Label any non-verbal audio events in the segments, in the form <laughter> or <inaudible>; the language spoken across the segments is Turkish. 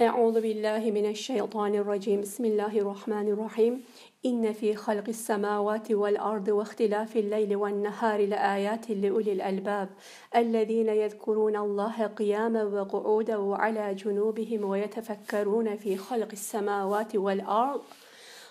أعوذ بالله من الشيطان الرجيم. بسم الله الرحمن الرحيم. إن في خلق السماوات والأرض واختلاف الليل والنهار لآيات لأولي الألباب. الذين يذكرون الله قياما وقعودا وعلى جنوبهم ويتفكرون في خلق السماوات والأرض.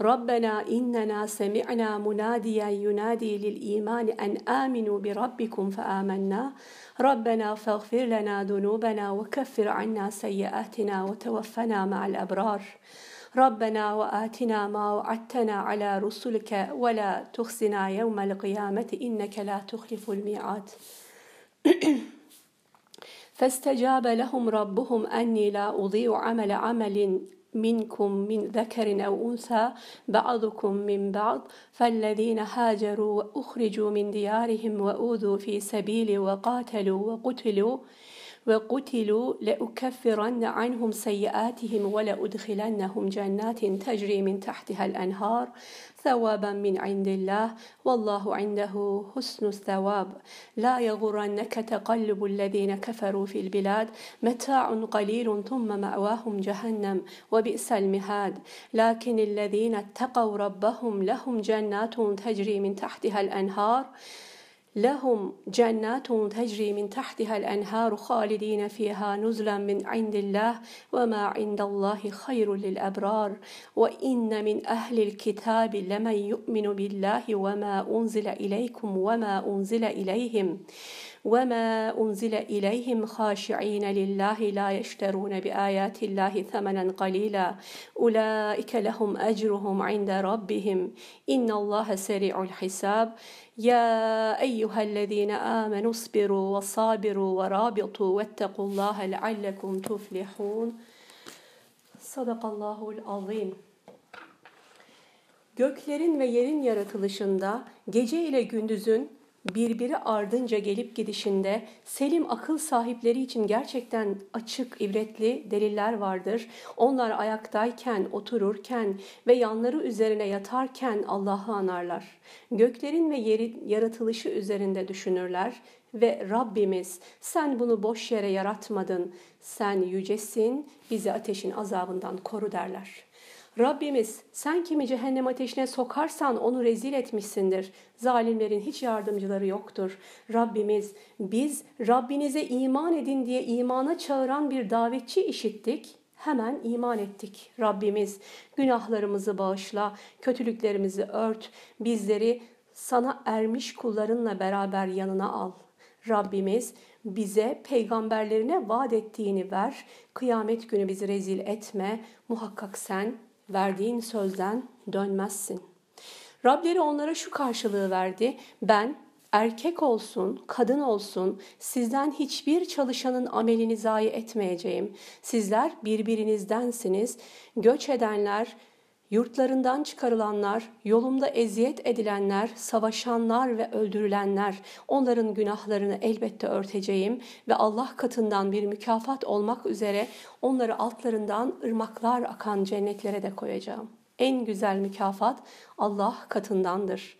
ربنا إننا سمعنا مناديا ينادي للإيمان أن آمنوا بربكم فآمنا. ربنا فاغفر لنا ذنوبنا وكفر عنا سيئاتنا وتوفنا مع الأبرار. ربنا وآتنا ما وعدتنا على رسلك ولا تخزنا يوم القيامة إنك لا تخلف الميعاد. <clears throat> فاستجاب لهم ربهم أني لا أضيع عمل عمل منكم من ذكر أو أنثى بعضكم من بعض فالذين هاجروا وأخرجوا من ديارهم وأوذوا في سبيلي وقاتلوا وقتلوا وقتلوا لأكفرن عنهم سيئاتهم ولأدخلنهم جنات تجري من تحتها الأنهار ثوابا من عند الله. والله عنده حسن الثواب. لا يغرنك تقلب الذين كفروا في البلاد. متاع قليل ثم مأواهم جهنم وبئس المهاد. لكن الذين اتقوا ربهم لهم جنات تجري من تحتها الأنهار لهم جنات تجري من تحتها الأنهار خالدين فيها نزلا من عند الله وما عند الله خير للأبرار. وإن من أهل الكتاب لمن يؤمن بالله وما أنزل إليكم وما أنزل إليهم وما أنزل إليهم خاشعين لله لا يشترون بآيات الله ثمنا قليلا. أولئك لهم أجرهم عند ربهم. إن الله سريع الحساب. يا أيها الذين آمنوا اصبروا وصابروا ورابطوا واتقوا الله لعلكم تفلحون صدق الله العظيم Göklerin ve yerin yaratılışında gece ile gündüzün birbiri ardınca gelip gidişinde selim akıl sahipleri için gerçekten açık, ibretli deliller vardır. Onlar ayaktayken, otururken ve yanları üzerine yatarken Allah'ı anarlar. Göklerin ve yerin yaratılışı üzerinde düşünürler ve Rabbimiz sen bunu boş yere yaratmadın, sen yücesin, bizi ateşin azabından koru derler.'' Rabbimiz sen kimi cehennem ateşine sokarsan onu rezil etmişsindir. Zalimlerin hiç yardımcıları yoktur. Rabbimiz biz Rabbinize iman edin diye imana çağıran bir davetçi işittik. Hemen iman ettik. Rabbimiz günahlarımızı bağışla, kötülüklerimizi ört, bizleri sana ermiş kullarınla beraber yanına al. Rabbimiz bize peygamberlerine vaat ettiğini ver. Kıyamet günü bizi rezil etme. Muhakkak sen verdiğin sözden dönmezsin. Rableri onlara şu karşılığı verdi. Ben erkek olsun, kadın olsun sizden hiçbir çalışanın amelini zayi etmeyeceğim. Sizler birbirinizdensiniz. Göç edenler, Yurtlarından çıkarılanlar, yolumda eziyet edilenler, savaşanlar ve öldürülenler, onların günahlarını elbette örteceğim ve Allah katından bir mükafat olmak üzere onları altlarından ırmaklar akan cennetlere de koyacağım. En güzel mükafat Allah katındandır.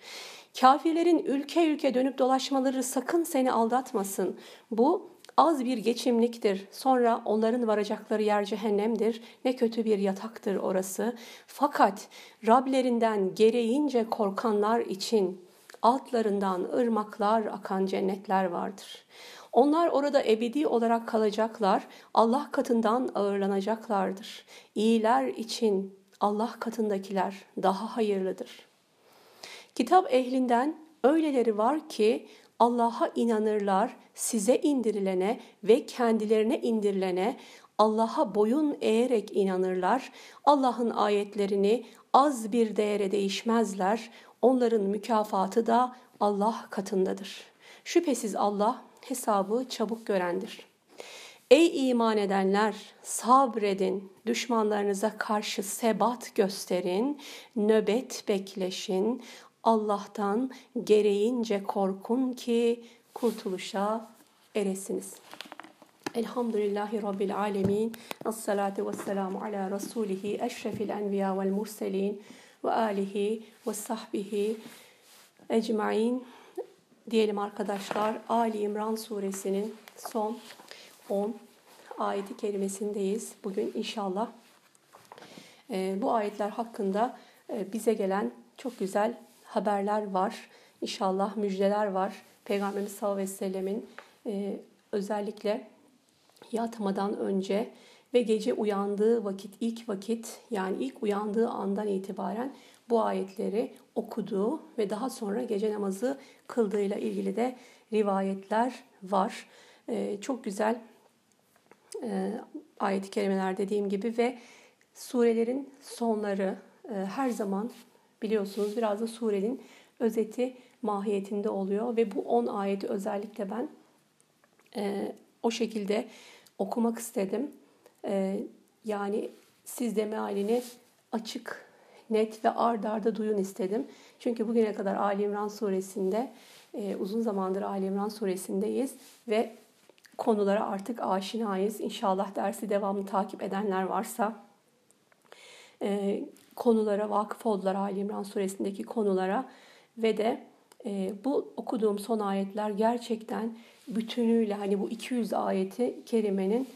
Kafirlerin ülke ülke dönüp dolaşmaları sakın seni aldatmasın. Bu az bir geçimliktir. Sonra onların varacakları yer cehennemdir. Ne kötü bir yataktır orası. Fakat Rablerinden gereğince korkanlar için altlarından ırmaklar akan cennetler vardır. Onlar orada ebedi olarak kalacaklar, Allah katından ağırlanacaklardır. İyiler için Allah katındakiler daha hayırlıdır. Kitap ehlinden öyleleri var ki Allah'a inanırlar, size indirilene ve kendilerine indirilene Allah'a boyun eğerek inanırlar. Allah'ın ayetlerini az bir değere değişmezler. Onların mükafatı da Allah katındadır. Şüphesiz Allah hesabı çabuk görendir. Ey iman edenler sabredin, düşmanlarınıza karşı sebat gösterin, nöbet bekleşin, Allah'tan gereğince korkun ki kurtuluşa eresiniz. Elhamdülillahi Rabbil alemin. Esselatu vesselamu ala Resulihi eşrefil enbiya vel murselin ve alihi ve sahbihi ecmain diyelim arkadaşlar. Ali İmran suresinin son 10 ayeti kerimesindeyiz. Bugün inşallah e, bu ayetler hakkında e, bize gelen çok güzel haberler var. İnşallah müjdeler var. Peygamberimiz sallallahu aleyhi ve sellemin e, özellikle yatmadan önce ve gece uyandığı vakit, ilk vakit yani ilk uyandığı andan itibaren bu ayetleri okuduğu ve daha sonra gece namazı kıldığıyla ilgili de rivayetler var. Ee, çok güzel e, ayet-i kerimeler dediğim gibi ve surelerin sonları e, her zaman biliyorsunuz biraz da surenin özeti mahiyetinde oluyor ve bu 10 ayeti özellikle ben e, o şekilde okumak istedim. E, yani siz de mealini açık, net ve ard arda duyun istedim. Çünkü bugüne kadar Ali İmran suresinde e, uzun zamandır Ali İmran suresindeyiz ve konulara artık aşinayız. İnşallah dersi devamlı takip edenler varsa e, konulara vakıf oldular Ali İmran suresindeki konulara ve de e, bu okuduğum son ayetler gerçekten bütünüyle hani bu 200 ayeti kerimenin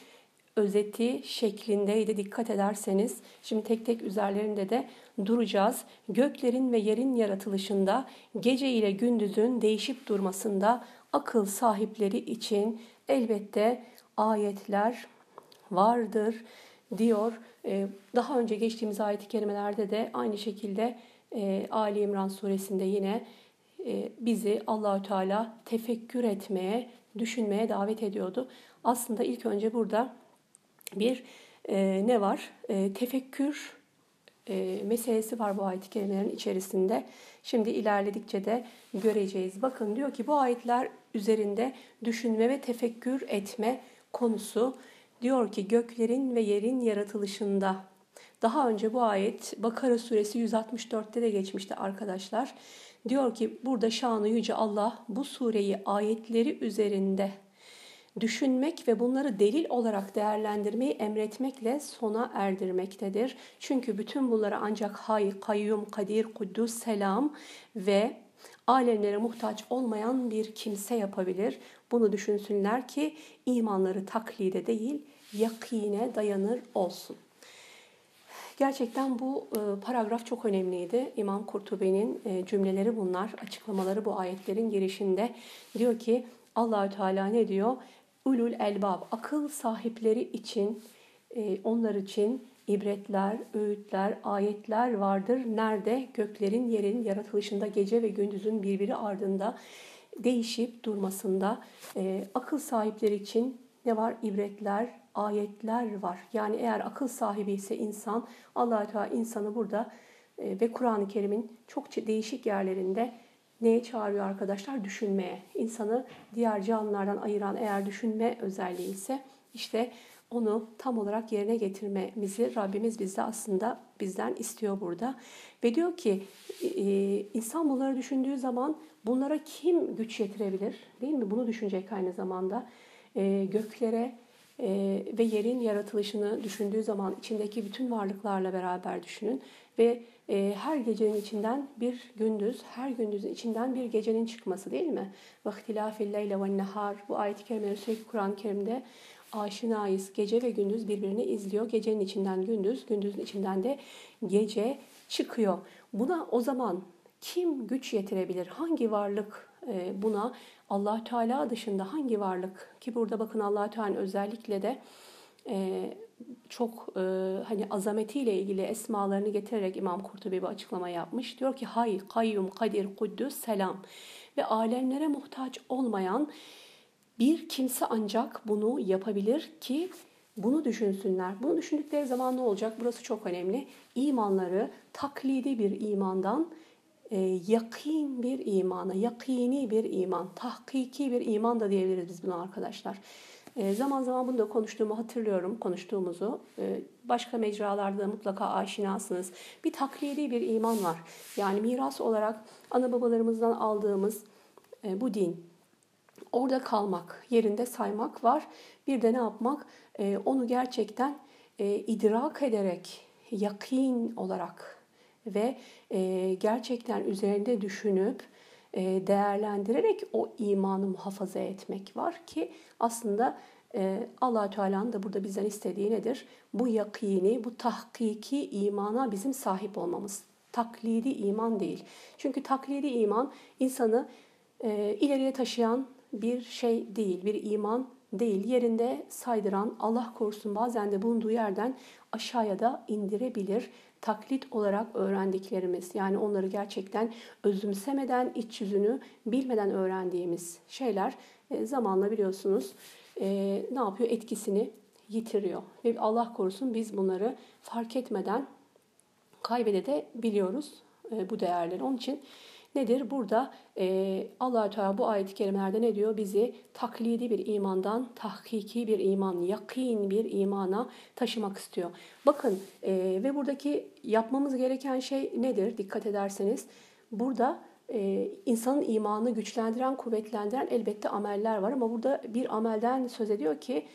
özeti şeklindeydi dikkat ederseniz. Şimdi tek tek üzerlerinde de duracağız. Göklerin ve yerin yaratılışında, gece ile gündüzün değişip durmasında akıl sahipleri için elbette ayetler vardır diyor. Ee, daha önce geçtiğimiz ayet-i kerimelerde de aynı şekilde e, Ali İmran suresinde yine bizi Allahü Teala tefekkür etmeye, düşünmeye davet ediyordu. Aslında ilk önce burada bir e, ne var? Tefekkür meselesi var bu ayet-i içerisinde. Şimdi ilerledikçe de göreceğiz. Bakın diyor ki bu ayetler üzerinde düşünme ve tefekkür etme konusu diyor ki göklerin ve yerin yaratılışında daha önce bu ayet Bakara suresi 164'te de geçmişti arkadaşlar. Diyor ki burada şanı yüce Allah bu sureyi ayetleri üzerinde düşünmek ve bunları delil olarak değerlendirmeyi emretmekle sona erdirmektedir. Çünkü bütün bunları ancak Hay, Kayyum, Kadir, Kuddus, Selam ve alemlere muhtaç olmayan bir kimse yapabilir. Bunu düşünsünler ki imanları taklide değil, yakine dayanır olsun. Gerçekten bu e, paragraf çok önemliydi. İmam Kurtubi'nin e, cümleleri bunlar, açıklamaları bu ayetlerin girişinde. Diyor ki Allahü Teala ne diyor? Ulul elbab, akıl sahipleri için, e, onlar için ibretler, öğütler, ayetler vardır. Nerede? Göklerin, yerin yaratılışında, gece ve gündüzün birbiri ardında değişip durmasında. Akıl sahipleri için ne var? İbretler, ayetler var. Yani eğer akıl sahibi ise insan, allah Teala insanı burada e, ve Kur'an-ı Kerim'in çok değişik yerlerinde neye çağırıyor arkadaşlar? Düşünmeye. İnsanı diğer canlılardan ayıran eğer düşünme özelliği ise işte onu tam olarak yerine getirmemizi Rabbimiz bizde aslında bizden istiyor burada. Ve diyor ki insan bunları düşündüğü zaman bunlara kim güç yetirebilir? Değil mi? Bunu düşünecek aynı zamanda. E, göklere, ee, ve yerin yaratılışını düşündüğü zaman içindeki bütün varlıklarla beraber düşünün ve e, her gecenin içinden bir gündüz, her gündüzün içinden bir gecenin çıkması değil mi? Vaktilafil leyle ve bu ayet-i kerimeleri sürekli Kur'an-ı Kerim'de aşinayız. Gece ve gündüz birbirini izliyor. Gecenin içinden gündüz, gündüzün içinden de gece çıkıyor. Buna o zaman kim güç yetirebilir? Hangi varlık buna allah Teala dışında hangi varlık ki burada bakın allah Teala özellikle de e, çok e, hani azametiyle ilgili esmalarını getirerek İmam Kurtubi bir açıklama yapmış. Diyor ki hay, kayyum, kadir, kuddüs, selam ve alemlere muhtaç olmayan bir kimse ancak bunu yapabilir ki bunu düşünsünler. Bunu düşündükleri zaman ne olacak? Burası çok önemli. İmanları taklidi bir imandan e, yakin bir imana, yakini bir iman, tahkiki bir iman da diyebiliriz biz buna arkadaşlar. E, zaman zaman bunu da konuştuğumu hatırlıyorum, konuştuğumuzu. E, başka mecralarda mutlaka aşinasınız. Bir taklidi bir iman var. Yani miras olarak ana babalarımızdan aldığımız e, bu din. Orada kalmak, yerinde saymak var. Bir de ne yapmak? E, onu gerçekten e, idrak ederek, yakin olarak ve e, gerçekten üzerinde düşünüp e, değerlendirerek o imanı muhafaza etmek var ki aslında e, allah Teala'nın da burada bizden istediği nedir? Bu yakini, bu tahkiki imana bizim sahip olmamız. Taklidi iman değil. Çünkü taklidi iman insanı e, ileriye taşıyan bir şey değil, bir iman değil. Yerinde saydıran, Allah korusun bazen de bulunduğu yerden aşağıya da indirebilir taklit olarak öğrendiklerimiz yani onları gerçekten özümsemeden iç yüzünü bilmeden öğrendiğimiz şeyler e, zamanla biliyorsunuz e, ne yapıyor etkisini yitiriyor ve Allah korusun biz bunları fark etmeden kaybedebiliyoruz e, bu değerleri. Onun için nedir? Burada e, allah Teala bu ayet-i kerimelerde ne diyor? Bizi taklidi bir imandan tahkiki bir iman, yakin bir imana taşımak istiyor. Bakın e, ve buradaki yapmamız gereken şey nedir? Dikkat ederseniz burada e, insanın imanını güçlendiren, kuvvetlendiren elbette ameller var ama burada bir amelden söz ediyor ki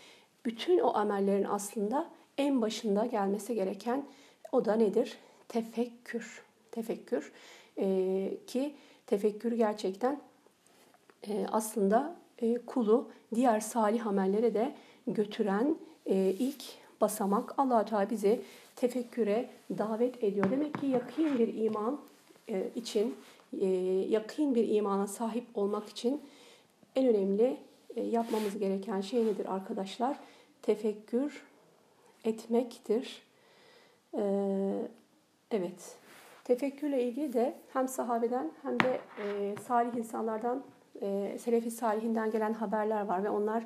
bütün o amellerin aslında en başında gelmesi gereken o da nedir? Tefekkür. Tefekkür e, ki tefekkür gerçekten e, aslında e, kulu diğer salih amellere de götüren e, ilk basamak. allah Teala bizi tefekküre davet ediyor. Demek ki yakın bir iman için, e, yakın bir imana sahip olmak için en önemli yapmamız gereken şey nedir arkadaşlar? Tefekkür etmektir. E, evet. Tefekkürle ilgili de hem sahabeden hem de e, salih insanlardan, e, selefi salihinden gelen haberler var ve onlar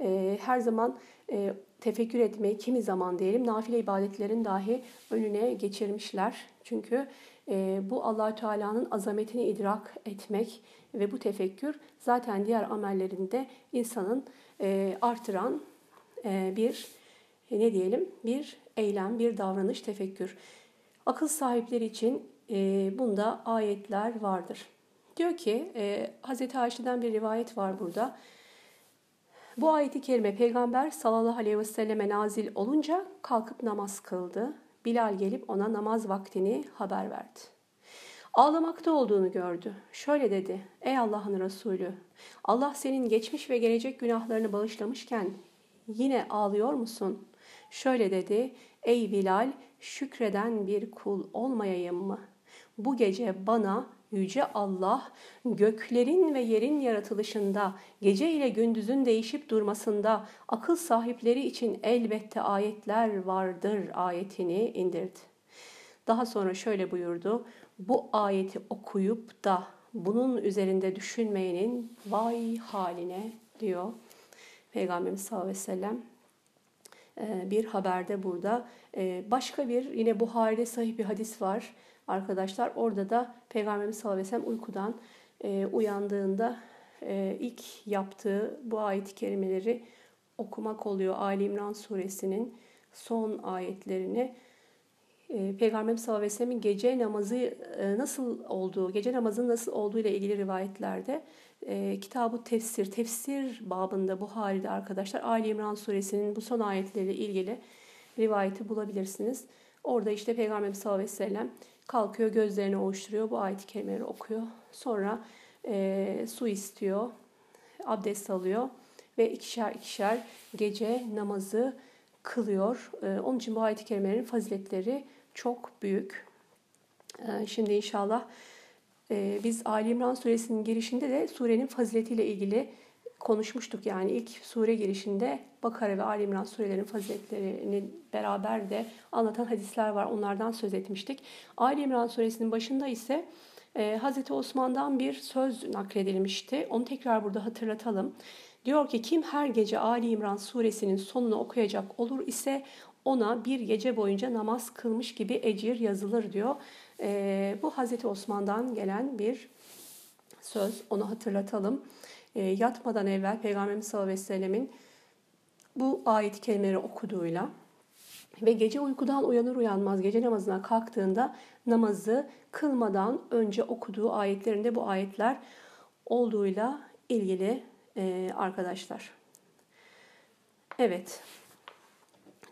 e, her zaman e, tefekkür etmeyi kimi zaman diyelim nafile ibadetlerin dahi önüne geçirmişler. Çünkü e, bu allah Teala'nın azametini idrak etmek ve bu tefekkür zaten diğer amellerinde insanın e, artıran e, bir e, ne diyelim bir eylem, bir davranış, tefekkür. Akıl sahipleri için e, bunda ayetler vardır. Diyor ki e, Hz. Ayşe'den bir rivayet var burada. Bu ayeti kerime peygamber sallallahu aleyhi ve selleme nazil olunca kalkıp namaz kıldı. Bilal gelip ona namaz vaktini haber verdi. Ağlamakta olduğunu gördü. Şöyle dedi. Ey Allah'ın Resulü Allah senin geçmiş ve gelecek günahlarını bağışlamışken yine ağlıyor musun? Şöyle dedi. Ey Bilal şükreden bir kul olmayayım mı? Bu gece bana Yüce Allah göklerin ve yerin yaratılışında, gece ile gündüzün değişip durmasında akıl sahipleri için elbette ayetler vardır ayetini indirdi. Daha sonra şöyle buyurdu. Bu ayeti okuyup da bunun üzerinde düşünmeyenin vay haline diyor Peygamberimiz sallallahu aleyhi ve sellem bir haberde burada. Ee, başka bir yine Buhari'de sahih bir hadis var arkadaşlar. Orada da Peygamberimiz sallallahu aleyhi ve sellem uykudan e, uyandığında e, ilk yaptığı bu ayet-i kerimeleri okumak oluyor. Ali İmran suresinin son ayetlerini. E, Peygamberimiz sallallahu aleyhi ve sellem'in gece namazı nasıl olduğu, gece namazının nasıl olduğu ile ilgili rivayetlerde e, kitabı tefsir, tefsir babında Buhari'de arkadaşlar Ali İmran suresinin bu son ayetleriyle ilgili rivayeti bulabilirsiniz. Orada işte Peygamberimiz sallallahu aleyhi ve sellem kalkıyor, gözlerini ovuşturuyor, bu ayet-i kerimeleri okuyor. Sonra e, su istiyor, abdest alıyor ve ikişer ikişer gece namazı kılıyor. E, onun için bu ayet-i kerimelerin faziletleri çok büyük. E, şimdi inşallah biz Ali İmran suresinin girişinde de surenin faziletiyle ilgili konuşmuştuk. Yani ilk sure girişinde Bakara ve Ali İmran surelerin faziletlerini beraber de anlatan hadisler var. Onlardan söz etmiştik. Ali İmran suresinin başında ise e, Hazreti Osman'dan bir söz nakledilmişti. Onu tekrar burada hatırlatalım. Diyor ki kim her gece Ali İmran suresinin sonunu okuyacak olur ise ona bir gece boyunca namaz kılmış gibi ecir yazılır diyor. E, bu Hazreti Osman'dan gelen bir söz. Onu hatırlatalım. E, yatmadan evvel Peygamberimiz sallallahu aleyhi ve sellemin bu ayet kelimeleri okuduğuyla ve gece uykudan uyanır uyanmaz gece namazına kalktığında namazı kılmadan önce okuduğu ayetlerinde bu ayetler olduğuyla ilgili e, arkadaşlar. Evet.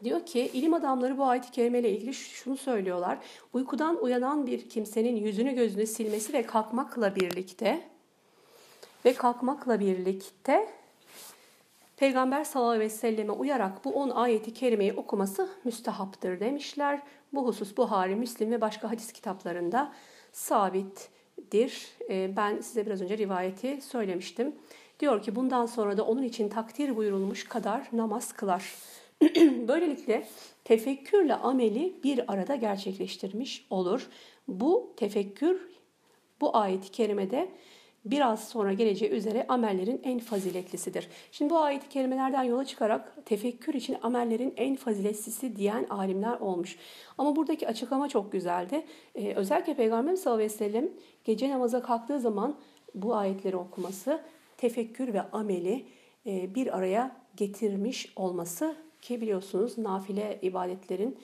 Diyor ki ilim adamları bu ayet-i kerime ile ilgili şunu söylüyorlar. Uykudan uyanan bir kimsenin yüzünü gözünü silmesi ve kalkmakla birlikte ve kalkmakla birlikte Peygamber sallallahu aleyhi ve selleme uyarak bu 10 ayeti kerimeyi okuması müstehaptır demişler. Bu husus Buhari, Müslim ve başka hadis kitaplarında sabittir. Ee, ben size biraz önce rivayeti söylemiştim. Diyor ki bundan sonra da onun için takdir buyurulmuş kadar namaz kılar. <clears throat> Böylelikle tefekkürle ameli bir arada gerçekleştirmiş olur. Bu tefekkür bu ayet-i kerimede biraz sonra geleceği üzere amellerin en faziletlisidir. Şimdi bu ayet-i kerimelerden yola çıkarak tefekkür için amellerin en faziletlisi diyen alimler olmuş. Ama buradaki açıklama çok güzeldi. Ee, özellikle Peygamber sallallahu aleyhi ve sellem gece namaza kalktığı zaman bu ayetleri okuması tefekkür ve ameli e, bir araya getirmiş olması ki biliyorsunuz nafile ibadetlerin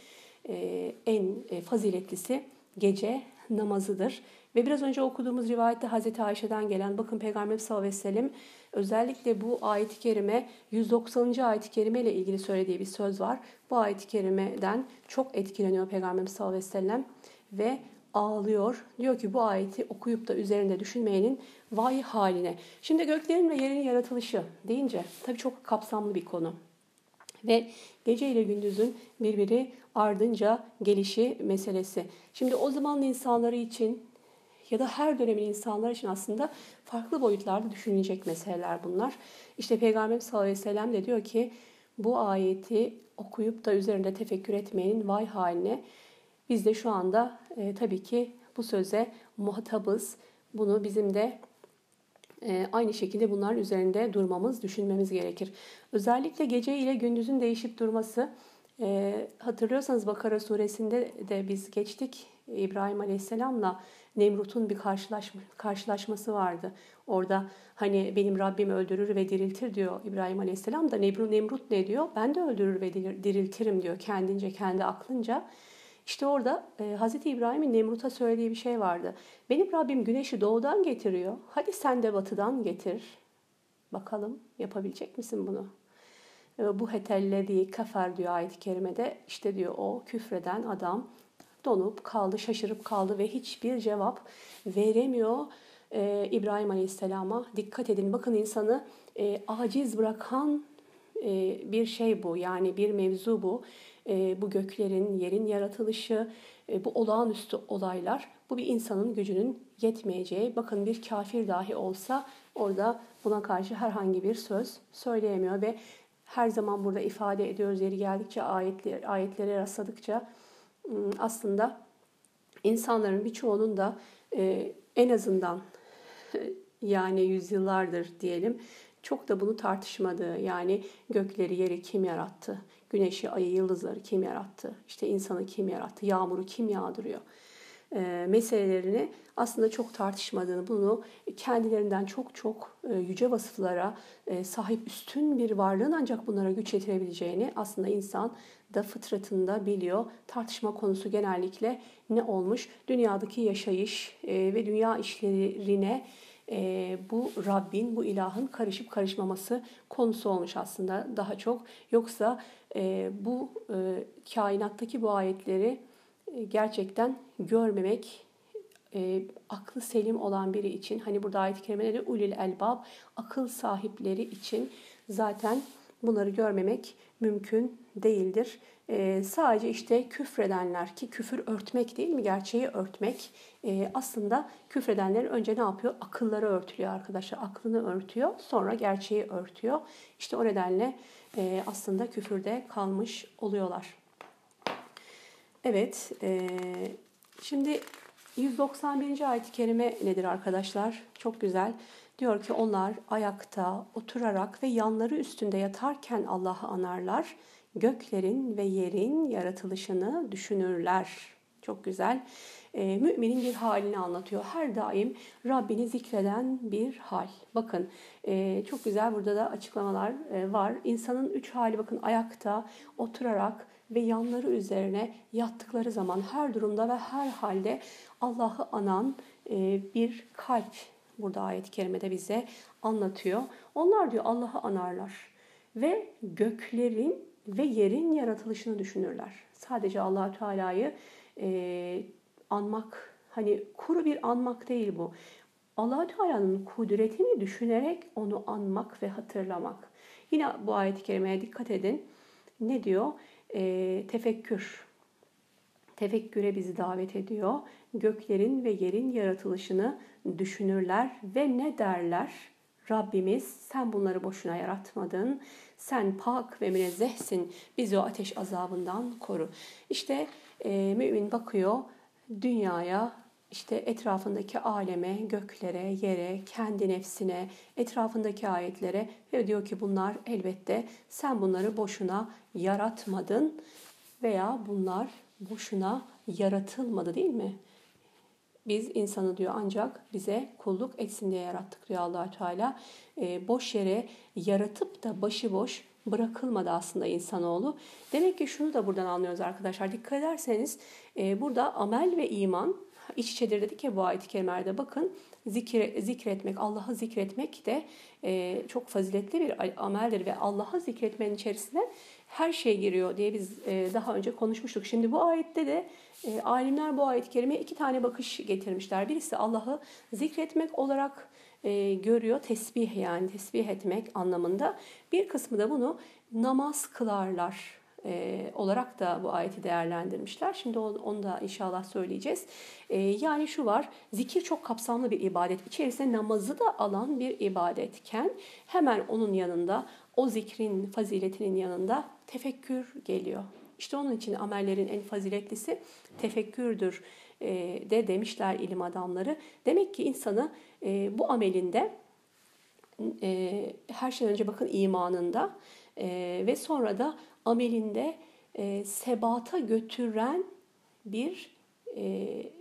e, en e, faziletlisi gece namazıdır. Ve biraz önce okuduğumuz rivayette Hazreti Ayşe'den gelen bakın Peygamber sallallahu aleyhi ve sellem özellikle bu ayet-i kerime 190. ayet-i kerime ile ilgili söylediği bir söz var. Bu ayet-i kerimeden çok etkileniyor Peygamber sallallahu aleyhi ve sellem ve ağlıyor. Diyor ki bu ayeti okuyup da üzerinde düşünmeyenin vay haline. Şimdi göklerin ve yerin yaratılışı deyince tabii çok kapsamlı bir konu. Ve gece ile gündüzün birbiri ardınca gelişi meselesi. Şimdi o zaman insanları için ya da her dönemin insanlar için aslında farklı boyutlarda düşünülecek meseleler bunlar. İşte Peygamber sallallahu aleyhi ve sellem de diyor ki bu ayeti okuyup da üzerinde tefekkür etmeyenin vay haline. Biz de şu anda e, tabii ki bu söze muhatabız. Bunu bizim de aynı şekilde bunların üzerinde durmamız, düşünmemiz gerekir. Özellikle gece ile gündüzün değişip durması. E, hatırlıyorsanız Bakara suresinde de biz geçtik İbrahim Aleyhisselam'la Nemrut'un bir karşılaşma, karşılaşması vardı. Orada hani benim Rabbim öldürür ve diriltir diyor İbrahim Aleyhisselam da Nemrut ne diyor? Ben de öldürür ve diriltirim diyor kendince, kendi aklınca. İşte orada e, Hz. İbrahim'in Nemrut'a söylediği bir şey vardı. Benim Rabbim güneşi doğudan getiriyor. Hadi sen de batıdan getir. Bakalım yapabilecek misin bunu? E, bu hetellediği kafer diyor ayet-i kerimede. İşte diyor o küfreden adam donup kaldı, şaşırıp kaldı ve hiçbir cevap veremiyor e, İbrahim Aleyhisselam'a. Dikkat edin bakın insanı e, aciz bırakan e, bir şey bu yani bir mevzu bu. E, bu göklerin, yerin yaratılışı, e, bu olağanüstü olaylar bu bir insanın gücünün yetmeyeceği. Bakın bir kafir dahi olsa orada buna karşı herhangi bir söz söyleyemiyor ve her zaman burada ifade ediyoruz yeri geldikçe ayetler, ayetlere rastladıkça ıı, aslında insanların birçoğunun da e, en azından yani yüzyıllardır diyelim çok da bunu tartışmadığı yani gökleri yeri kim yarattı, güneşi, ayı, yıldızları kim yarattı, işte insanı kim yarattı, yağmuru kim yağdırıyor? E, meselelerini aslında çok tartışmadığını, bunu kendilerinden çok çok e, yüce vasıflara e, sahip üstün bir varlığın ancak bunlara güç yetirebileceğini aslında insan da fıtratında biliyor. Tartışma konusu genellikle ne olmuş? Dünyadaki yaşayış ve dünya işlerine bu Rabbin, bu ilahın karışıp karışmaması konusu olmuş aslında daha çok. Yoksa bu kainattaki bu ayetleri gerçekten görmemek e, aklı selim olan biri için hani burada ayet-i kerimeleri ulil elbab akıl sahipleri için zaten bunları görmemek mümkün değildir. E, sadece işte küfredenler ki küfür örtmek değil mi gerçeği örtmek e, aslında küfredenlerin önce ne yapıyor? Akılları örtülüyor arkadaşlar aklını örtüyor sonra gerçeği örtüyor. İşte o nedenle e, aslında küfürde kalmış oluyorlar. Evet, e, şimdi 191. ayet-i kerime nedir arkadaşlar? Çok güzel. Diyor ki onlar ayakta, oturarak ve yanları üstünde yatarken Allah'ı anarlar. Göklerin ve yerin yaratılışını düşünürler. Çok güzel. e, müminin bir halini anlatıyor. Her daim Rabbini zikreden bir hal. Bakın e, çok güzel burada da açıklamalar e, var. İnsanın üç hali bakın ayakta, oturarak ve yanları üzerine yattıkları zaman her durumda ve her halde Allah'ı anan e, bir kalp burada ayet-i kerimede bize anlatıyor. Onlar diyor Allah'ı anarlar ve göklerin ve yerin yaratılışını düşünürler. Sadece allah Teala'yı e, anmak, hani kuru bir anmak değil bu. allah Teala'nın kudretini düşünerek onu anmak ve hatırlamak. Yine bu ayet-i kerimeye dikkat edin. Ne diyor? E, tefekkür. Tefekküre bizi davet ediyor. Göklerin ve yerin yaratılışını düşünürler ve ne derler? Rabbimiz sen bunları boşuna yaratmadın. Sen pak ve münezzehsin. Bizi o ateş azabından koru. İşte e, mümin bakıyor dünyaya, işte etrafındaki aleme, göklere, yere, kendi nefsine, etrafındaki ayetlere ve diyor ki bunlar elbette sen bunları boşuna yaratmadın veya bunlar boşuna yaratılmadı değil mi? Biz insanı diyor ancak bize kulluk etsin diye yarattık diyor allah Teala. E, boş yere yaratıp da başıboş bırakılmadı aslında insanoğlu. Demek ki şunu da buradan anlıyoruz arkadaşlar. Dikkat ederseniz e, burada amel ve iman iç içedir dedik ya bu ayet-i kerimelerde bakın zikir, zikretmek, Allah'ı zikretmek de e, çok faziletli bir ameldir ve Allah'ı zikretmenin içerisine her şey giriyor diye biz e, daha önce konuşmuştuk. Şimdi bu ayette de e, alimler bu ayet-i kerimeye iki tane bakış getirmişler. Birisi Allah'ı zikretmek olarak e, görüyor, tesbih yani tesbih etmek anlamında. Bir kısmı da bunu namaz kılarlar olarak da bu ayeti değerlendirmişler. Şimdi onu da inşallah söyleyeceğiz. Yani şu var, zikir çok kapsamlı bir ibadet. İçerisinde namazı da alan bir ibadetken hemen onun yanında o zikrin faziletinin yanında tefekkür geliyor. İşte onun için amellerin en faziletlisi tefekkürdür e, de demişler ilim adamları. Demek ki insanı e, bu amelinde e, her şeyden önce bakın imanında ve sonra da amelinde sebata götüren bir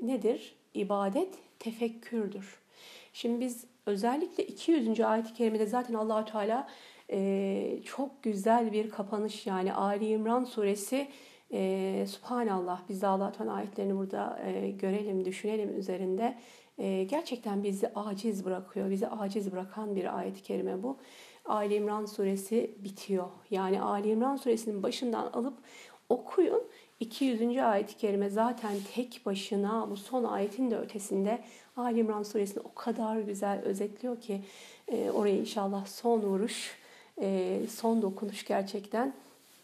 nedir? İbadet tefekkürdür. Şimdi biz özellikle 200. ayet-i kerimede zaten Allahu Teala çok güzel bir kapanış yani Ali İmran suresi e, Subhanallah biz de Allah'tan ayetlerini burada e, görelim, düşünelim üzerinde. E, gerçekten bizi aciz bırakıyor. Bizi aciz bırakan bir ayet-i kerime bu. Ali İmran suresi bitiyor. Yani Ali İmran suresinin başından alıp okuyun. 200. ayet-i kerime zaten tek başına bu son ayetin de ötesinde Ali İmran suresini o kadar güzel özetliyor ki e, oraya inşallah son vuruş e, son dokunuş gerçekten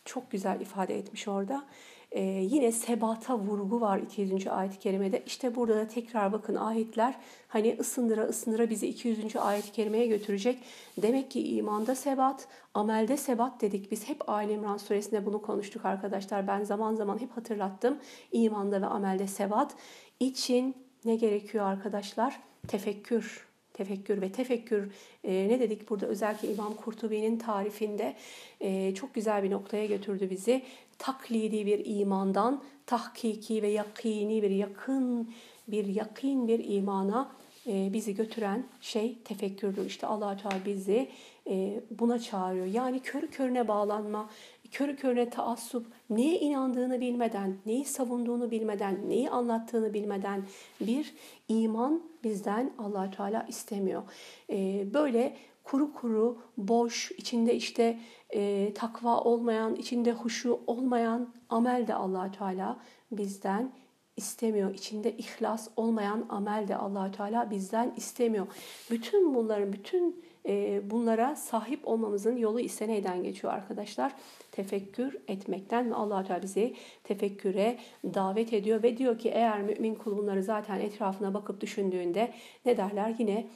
çok güzel ifade etmiş orada. Ee, yine sebata vurgu var 200. ayet-i kerimede. İşte burada da tekrar bakın ayetler hani ısındıra ısındıra bizi 200. ayet-i kerimeye götürecek. Demek ki imanda sebat, amelde sebat dedik. Biz hep Ali İmran suresinde bunu konuştuk arkadaşlar. Ben zaman zaman hep hatırlattım. İmanda ve amelde sebat için ne gerekiyor arkadaşlar? Tefekkür, tefekkür ve tefekkür e, ne dedik burada özellikle İmam Kurtubi'nin tarifinde e, çok güzel bir noktaya götürdü bizi. Taklidi bir imandan tahkiki ve yakini bir yakın bir yakin bir imana e, bizi götüren şey tefekkürdür. İşte allah Teala bizi e, buna çağırıyor. Yani körü körüne bağlanma, körü körüne taassup, neye inandığını bilmeden, neyi savunduğunu bilmeden, neyi anlattığını bilmeden bir iman bizden allah Teala istemiyor. Ee, böyle kuru kuru, boş, içinde işte e, takva olmayan, içinde huşu olmayan amel de allah Teala bizden istemiyor. İçinde ihlas olmayan amel de allah Teala bizden istemiyor. Bütün bunların, bütün e, bunlara sahip olmamızın yolu ise neyden geçiyor arkadaşlar? Tefekkür etmekten ve allah Teala bizi tefekküre davet ediyor ve diyor ki eğer mümin kul bunları zaten etrafına bakıp düşündüğünde ne derler? Yine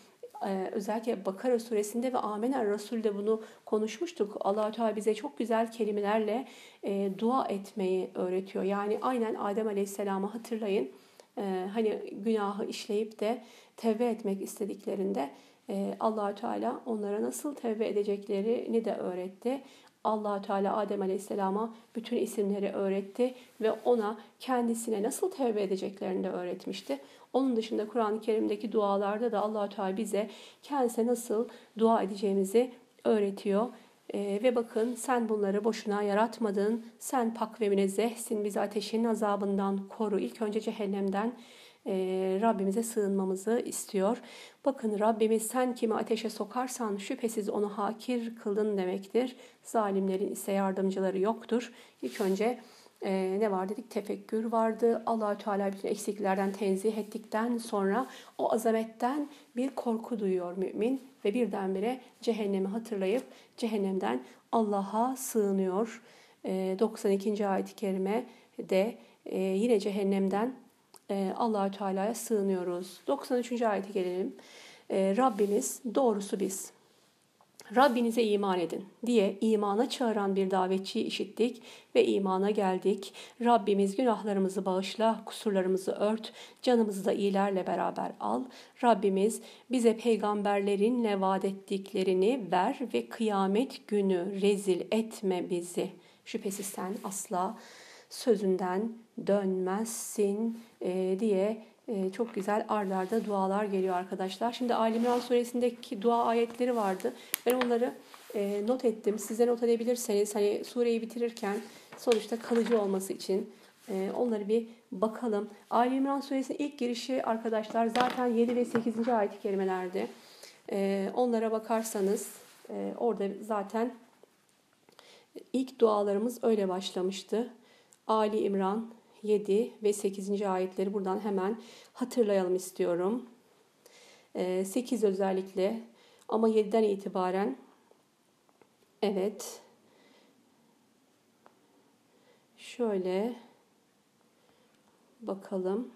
e, özellikle Bakara suresinde ve Amener Resul'de bunu konuşmuştuk. allah Teala bize çok güzel kelimelerle e, dua etmeyi öğretiyor. Yani aynen Adem Aleyhisselam'ı hatırlayın. Hani günahı işleyip de tevbe etmek istediklerinde e, allah Teala onlara nasıl tevbe edeceklerini de öğretti. Allah Teala Adem Aleyhisselam'a bütün isimleri öğretti ve ona kendisine nasıl tevbe edeceklerini de öğretmişti. Onun dışında Kur'an-ı Kerim'deki dualarda da allah Teala bize kendisine nasıl dua edeceğimizi öğretiyor. Ee, ve bakın sen bunları boşuna yaratmadın. Sen pak ve münezzehsin. Bizi ateşin azabından koru. İlk önce cehennemden e, Rabbimize sığınmamızı istiyor. Bakın Rabbimiz sen kimi ateşe sokarsan şüphesiz onu hakir kıldın demektir. Zalimlerin ise yardımcıları yoktur. İlk önce e, ne var dedik? Tefekkür vardı. allah Teala bütün eksiklerden tenzih ettikten sonra o azametten bir korku duyuyor mümin ve birdenbire cehennemi hatırlayıp cehennemden Allah'a sığınıyor. E, 92. ayet-i kerime de e, yine cehennemden e, Allahü Teala'ya sığınıyoruz. 93. ayete gelelim. E, Rabbimiz doğrusu biz. Rabbinize iman edin diye imana çağıran bir davetçiyi işittik ve imana geldik. Rabbimiz günahlarımızı bağışla, kusurlarımızı ört, canımızı da iyilerle beraber al. Rabbimiz bize peygamberlerinle vaat ettiklerini ver ve kıyamet günü rezil etme bizi. Şüphesiz sen asla sözünden dönmezsin e, diye e, çok güzel ardarda dualar geliyor arkadaşlar. Şimdi Ali İmran suresindeki dua ayetleri vardı. Ben onları e, not ettim. Size not edebilirseniz hani sureyi bitirirken sonuçta kalıcı olması için onları bir bakalım. Ali İmran suresinin ilk girişi arkadaşlar zaten 7 ve 8. ayet-i kerimelerdi. E, onlara bakarsanız orada zaten ilk dualarımız öyle başlamıştı. Ali İmran 7 ve 8. ayetleri buradan hemen hatırlayalım istiyorum. 8 ee, özellikle ama 7'den itibaren evet şöyle bakalım.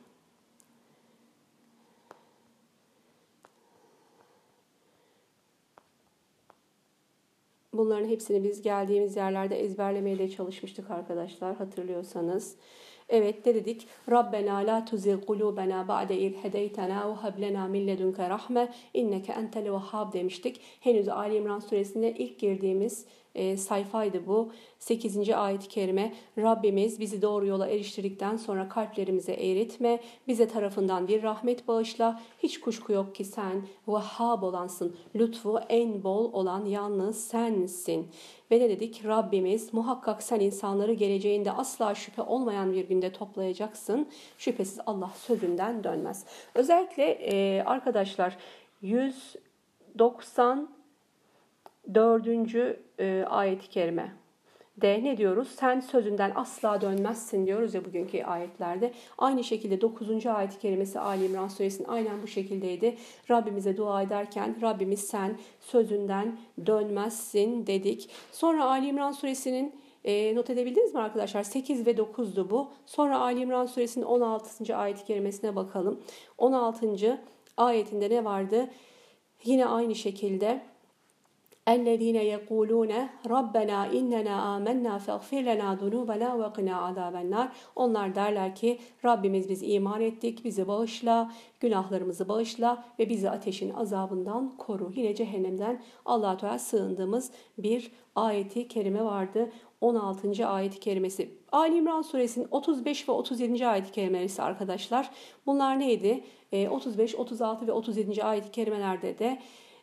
Bunların hepsini biz geldiğimiz yerlerde ezberlemeye de çalışmıştık arkadaşlar hatırlıyorsanız. Evet ne dedik? Rabbena la tuzigh kulubena ba'de iz hedeytena ve hab lena min ledunke rahme inneke entel vehhab demiştik. Henüz Ali İmran suresinde ilk girdiğimiz e, sayfaydı bu. 8. ayet-i kerime Rabbimiz bizi doğru yola eriştirdikten sonra kalplerimize eğritme, bize tarafından bir rahmet bağışla. Hiç kuşku yok ki sen Vahhab olansın, lütfu en bol olan yalnız sensin. Ve ne dedik? Rabbimiz muhakkak sen insanları geleceğinde asla şüphe olmayan bir günde toplayacaksın. Şüphesiz Allah sözünden dönmez. Özellikle e, arkadaşlar 190 dördüncü e, ayet-i kerime de ne diyoruz? Sen sözünden asla dönmezsin diyoruz ya bugünkü ayetlerde. Aynı şekilde 9. ayet-i kerimesi Ali İmran suresinin aynen bu şekildeydi. Rabbimize dua ederken Rabbimiz sen sözünden dönmezsin dedik. Sonra Ali İmran suresinin e, not edebildiniz mi arkadaşlar? 8 ve 9'du bu. Sonra Ali İmran suresinin 16. ayet-i kerimesine bakalım. 16. ayetinde ne vardı? Yine aynı şekilde اَلَّذ۪ينَ يَقُولُونَ رَبَّنَا اِنَّنَا آمَنَّا فَاغْفِرْ لَنَا ذُنُوبَنَا وَقِنَا عَذَابَ النَّارِ Onlar derler ki Rabbimiz biz iman ettik, bizi bağışla, günahlarımızı bağışla ve bizi ateşin azabından koru. Yine cehennemden allah Teala sığındığımız bir ayeti kerime vardı. 16. ayet-i kerimesi. Ali İmran suresinin 35 ve 37. ayet-i kerimeleri arkadaşlar. Bunlar neydi? 35, 36 ve 37. ayet-i kerimelerde de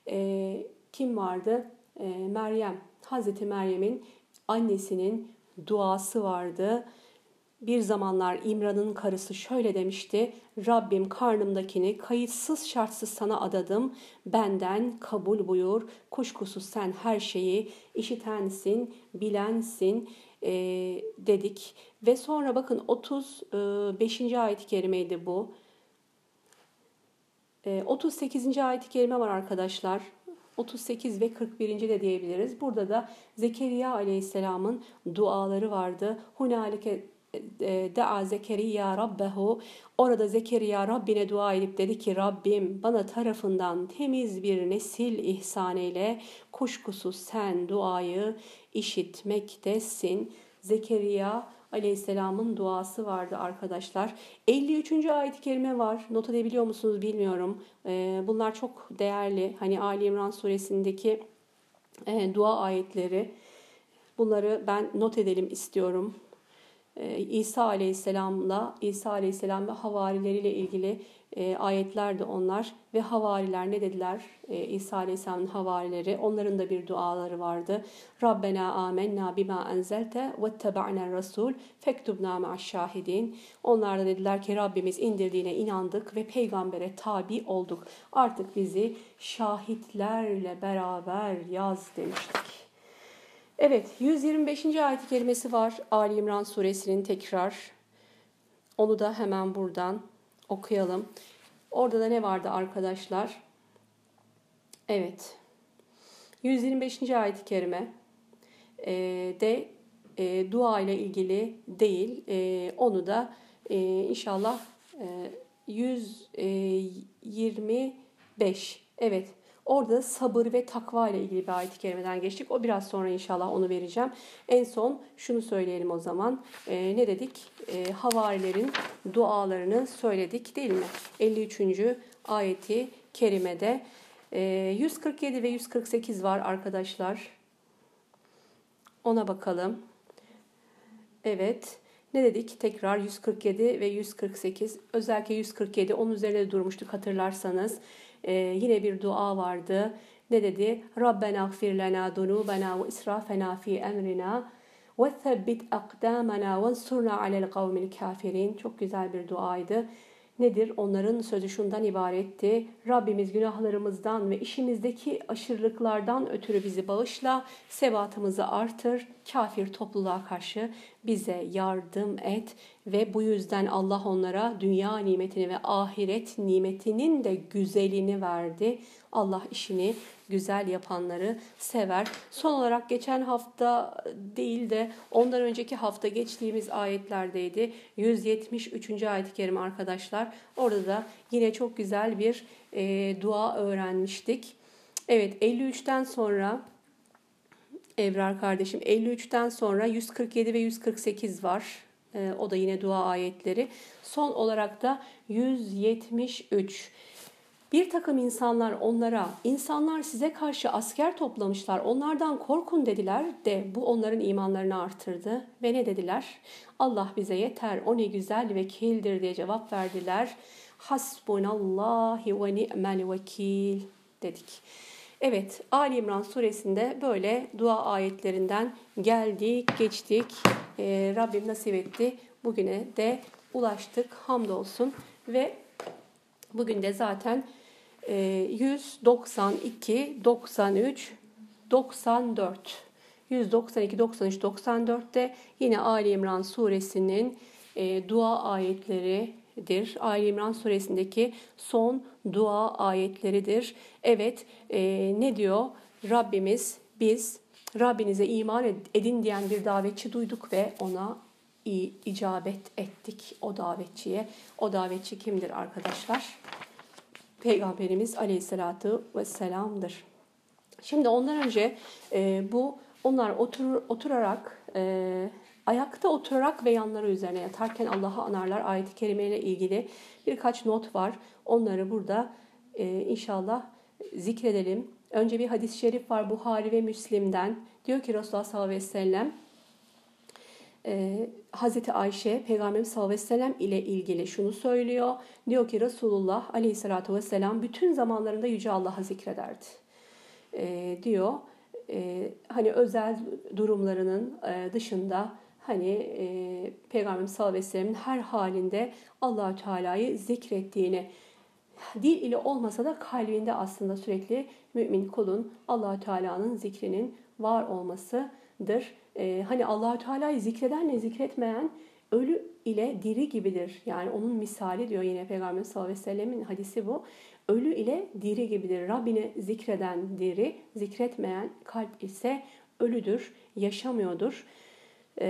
e, kim vardı? E, Meryem, Hazreti Meryem'in annesinin duası vardı. Bir zamanlar İmran'ın karısı şöyle demişti. Rabbim karnımdakini kayıtsız şartsız sana adadım. Benden kabul buyur. Kuşkusuz sen her şeyi işitensin, bilensin e, dedik. Ve sonra bakın 35. E, ayet-i kerimeydi bu. E, 38. ayet-i kerime var arkadaşlar. 38 ve 41. de diyebiliriz. Burada da Zekeriya aleyhisselamın duaları vardı. Hunalike e, da'a Zekeriya Rabbehu orada Zekeriya Rabbine dua edip dedi ki Rabbim bana tarafından temiz bir nesil ihsan eyle kuşkusuz sen duayı işitmektesin. Zekeriya Aleyhisselam'ın duası vardı arkadaşlar. 53. ayet-i kerime var. Not edebiliyor musunuz bilmiyorum. Ee, bunlar çok değerli. Hani Ali İmran suresindeki e, dua ayetleri. Bunları ben not edelim istiyorum. Ee, İsa Aleyhisselam'la İsa Aleyhisselam ve havarileriyle ilgili e, ayetler onlar ve havariler ne dediler? E, İsa Aleyhisselam'ın havarileri onların da bir duaları vardı. Rabbena amenna bima enzelte vetteba'na rasul fektubna ma'aş şahidin. Onlar da dediler ki Rabbimiz indirdiğine inandık ve peygambere tabi olduk. Artık bizi şahitlerle beraber yaz demiştik. Evet 125. ayet-i kerimesi var Ali İmran suresinin tekrar. Onu da hemen buradan okuyalım. Orada da ne vardı arkadaşlar? Evet. 125. ayet-i kerime e, de e, dua ile ilgili değil. E, onu da e, inşallah e, 125 evet Orada sabır ve takva ile ilgili bir ayet-i kerimeden geçtik. O biraz sonra inşallah onu vereceğim. En son şunu söyleyelim o zaman. E, ne dedik? E, havarilerin dualarını söyledik değil mi? 53. ayeti kerimede e, 147 ve 148 var arkadaşlar. Ona bakalım. Evet. Ne dedik? Tekrar 147 ve 148. Özellikle 147 onun üzerinde durmuştuk hatırlarsanız e, yine bir dua vardı. Ne dedi? Rabbena gfir lana dunubana ve israfena fi emrina ve thabbit akdamana ve ansurna alel kavmil kafirin. Çok güzel bir duaydı. Nedir? Onların sözü şundan ibaretti. Rabbimiz günahlarımızdan ve işimizdeki aşırılıklardan ötürü bizi bağışla, sebatımızı artır, kafir topluluğa karşı bize yardım et ve bu yüzden Allah onlara dünya nimetini ve ahiret nimetinin de güzelini verdi. Allah işini güzel yapanları sever. Son olarak geçen hafta değil de ondan önceki hafta geçtiğimiz ayetlerdeydi. 173. ayet-i kerim arkadaşlar. Orada da yine çok güzel bir e, dua öğrenmiştik. Evet 53'ten sonra Evrar kardeşim 53'ten sonra 147 ve 148 var. E, o da yine dua ayetleri. Son olarak da 173. Bir takım insanlar onlara, insanlar size karşı asker toplamışlar, onlardan korkun dediler de bu onların imanlarını artırdı. Ve ne dediler? Allah bize yeter, o ne güzel vekildir diye cevap verdiler. Hasbunallahi ve ni'mel vekil dedik. Evet, Ali İmran suresinde böyle dua ayetlerinden geldik, geçtik. Ee, Rabbim nasip etti. Bugüne de ulaştık. Hamdolsun. Ve bugün de zaten 192, 93, 94. 192, 93, 94'te yine Ali İmran suresinin e, dua ayetleridir. Ali İmran suresindeki son dua ayetleridir. Evet e, ne diyor? Rabbimiz biz Rabbinize iman edin diyen bir davetçi duyduk ve ona icabet ettik o davetçiye. O davetçi kimdir arkadaşlar? Peygamberimiz Aleyhisselatü Vesselam'dır. Şimdi ondan önce e, bu onlar otur, oturarak e, ayakta oturarak ve yanları üzerine yatarken Allah'ı anarlar. Ayet-i Kerime ile ilgili birkaç not var. Onları burada e, inşallah zikredelim. Önce bir hadis-i şerif var Buhari ve Müslim'den. Diyor ki Resulullah sallallahu aleyhi ve sellem e, Hazreti Ayşe Peygamberimiz sallallahu aleyhi ve sellem ile ilgili şunu söylüyor. Diyor ki Resulullah aleyhissalatu vesselam bütün zamanlarında Yüce Allah'a zikrederdi. E, diyor e, hani özel durumlarının e, dışında hani e, Peygamberimiz sallallahu aleyhi ve sellem'in her halinde Allahü Teala'yı zikrettiğini dil ile olmasa da kalbinde aslında sürekli mümin kulun Allahü Teala'nın zikrinin var olmasıdır e, hani Allahü Teala'yı zikredenle zikretmeyen ölü ile diri gibidir. Yani onun misali diyor yine Peygamber sallallahu aleyhi ve sellemin hadisi bu. Ölü ile diri gibidir. Rabbini zikreden diri, zikretmeyen kalp ise ölüdür, yaşamıyordur. E,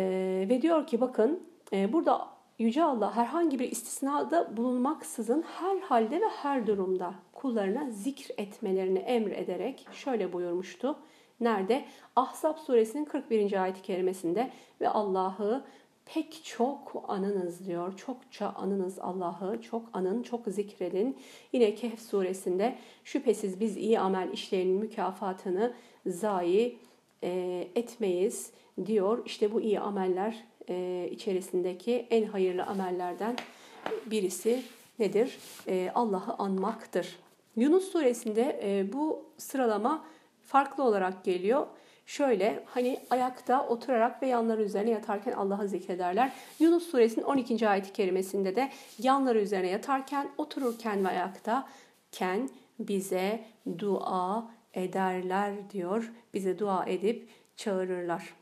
ve diyor ki bakın e, burada Yüce Allah herhangi bir istisnada bulunmaksızın her halde ve her durumda kullarına zikr etmelerini emrederek şöyle buyurmuştu. Nerede? Ahzab suresinin 41. ayet-i kerimesinde ve Allah'ı pek çok anınız diyor. Çokça anınız Allah'ı, çok anın, çok zikredin. Yine Kehf suresinde şüphesiz biz iyi amel işlerinin mükafatını zayi e, etmeyiz diyor. İşte bu iyi ameller e, içerisindeki en hayırlı amellerden birisi nedir? E, Allah'ı anmaktır. Yunus suresinde e, bu sıralama farklı olarak geliyor. Şöyle hani ayakta oturarak ve yanları üzerine yatarken Allah'ı zikrederler. Yunus suresinin 12. ayet-i kerimesinde de yanları üzerine yatarken, otururken ve ayaktaken bize dua ederler diyor. Bize dua edip çağırırlar.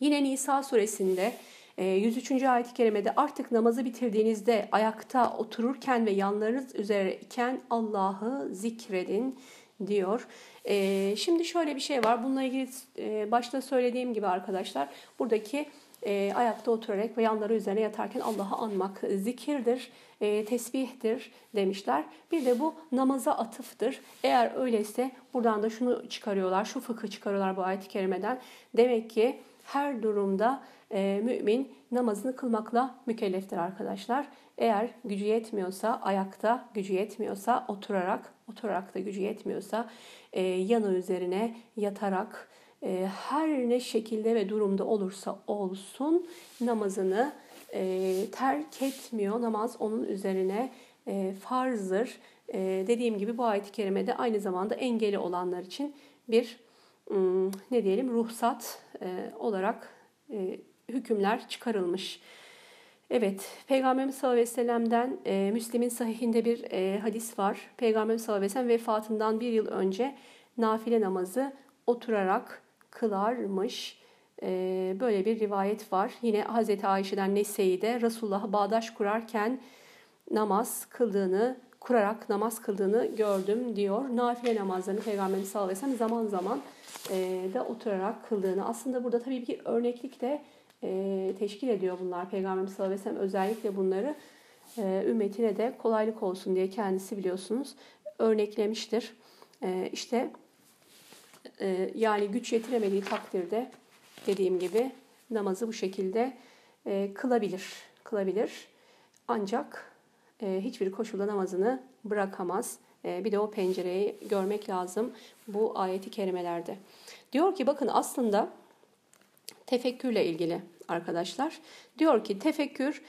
Yine Nisa suresinde 103. E, ayet-i kerimede artık namazı bitirdiğinizde ayakta otururken ve yanlarınız üzereyken Allah'ı zikredin diyor. E, şimdi şöyle bir şey var. Bununla ilgili e, başta söylediğim gibi arkadaşlar buradaki e, ayakta oturarak ve yanları üzerine yatarken Allah'ı anmak zikirdir, e, tesbihtir demişler. Bir de bu namaza atıftır. Eğer öyleyse buradan da şunu çıkarıyorlar, şu fıkı çıkarıyorlar bu ayet-i kerimeden. Demek ki her durumda e, mümin namazını kılmakla mükelleftir arkadaşlar. Eğer gücü yetmiyorsa ayakta, gücü yetmiyorsa oturarak, oturarak da gücü yetmiyorsa e, yanı üzerine yatarak e, her ne şekilde ve durumda olursa olsun namazını e, terk etmiyor. Namaz onun üzerine e, farzdır. E, dediğim gibi bu ayet-i kerimede aynı zamanda engeli olanlar için bir ne diyelim ruhsat e, olarak e, hükümler çıkarılmış. Evet, Peygamberimiz sallallahu aleyhi ve sellem'den e, Müslim'in sahihinde bir e, hadis var. Peygamberimiz sallallahu aleyhi ve sellem vefatından bir yıl önce nafile namazı oturarak kılarmış. E, böyle bir rivayet var. Yine Hazreti Ayşe'den Nese'yi Resulullah'ı bağdaş kurarken namaz kıldığını, kurarak namaz kıldığını gördüm diyor. Nafile namazlarını Peygamberimiz sallallahu aleyhi ve sellem zaman zaman e, da oturarak kıldığını. Aslında burada tabii bir örneklik de e, teşkil ediyor bunlar. Peygamberimiz sallallahu aleyhi ve sellem özellikle bunları e, ümmetine de kolaylık olsun diye kendisi biliyorsunuz örneklemiştir. E, işte e, yani güç yetiremediği takdirde dediğim gibi namazı bu şekilde e, kılabilir. Kılabilir. Ancak e, hiçbir koşulda namazını bırakamaz. E, bir de o pencereyi görmek lazım bu ayeti kerimelerde. Diyor ki bakın aslında tefekkürle ilgili arkadaşlar. Diyor ki tefekkür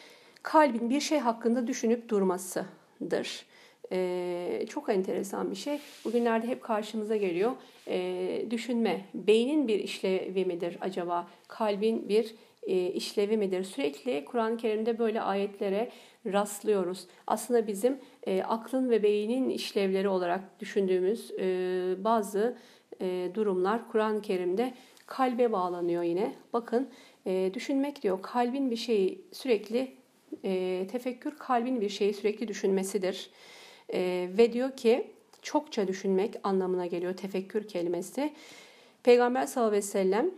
kalbin bir şey hakkında düşünüp durmasıdır. Ee, çok enteresan bir şey. Bugünlerde hep karşımıza geliyor. Ee, düşünme, beynin bir işlevi midir acaba? Kalbin bir e, işlevi midir? Sürekli Kur'an-ı Kerim'de böyle ayetlere rastlıyoruz. Aslında bizim e, aklın ve beynin işlevleri olarak düşündüğümüz e, bazı e, durumlar Kur'an-ı Kerim'de kalbe bağlanıyor yine. Bakın e, düşünmek diyor kalbin bir şeyi sürekli e, tefekkür kalbin bir şeyi sürekli düşünmesidir. E, ve diyor ki çokça düşünmek anlamına geliyor tefekkür kelimesi. Peygamber sallallahu aleyhi ve sellem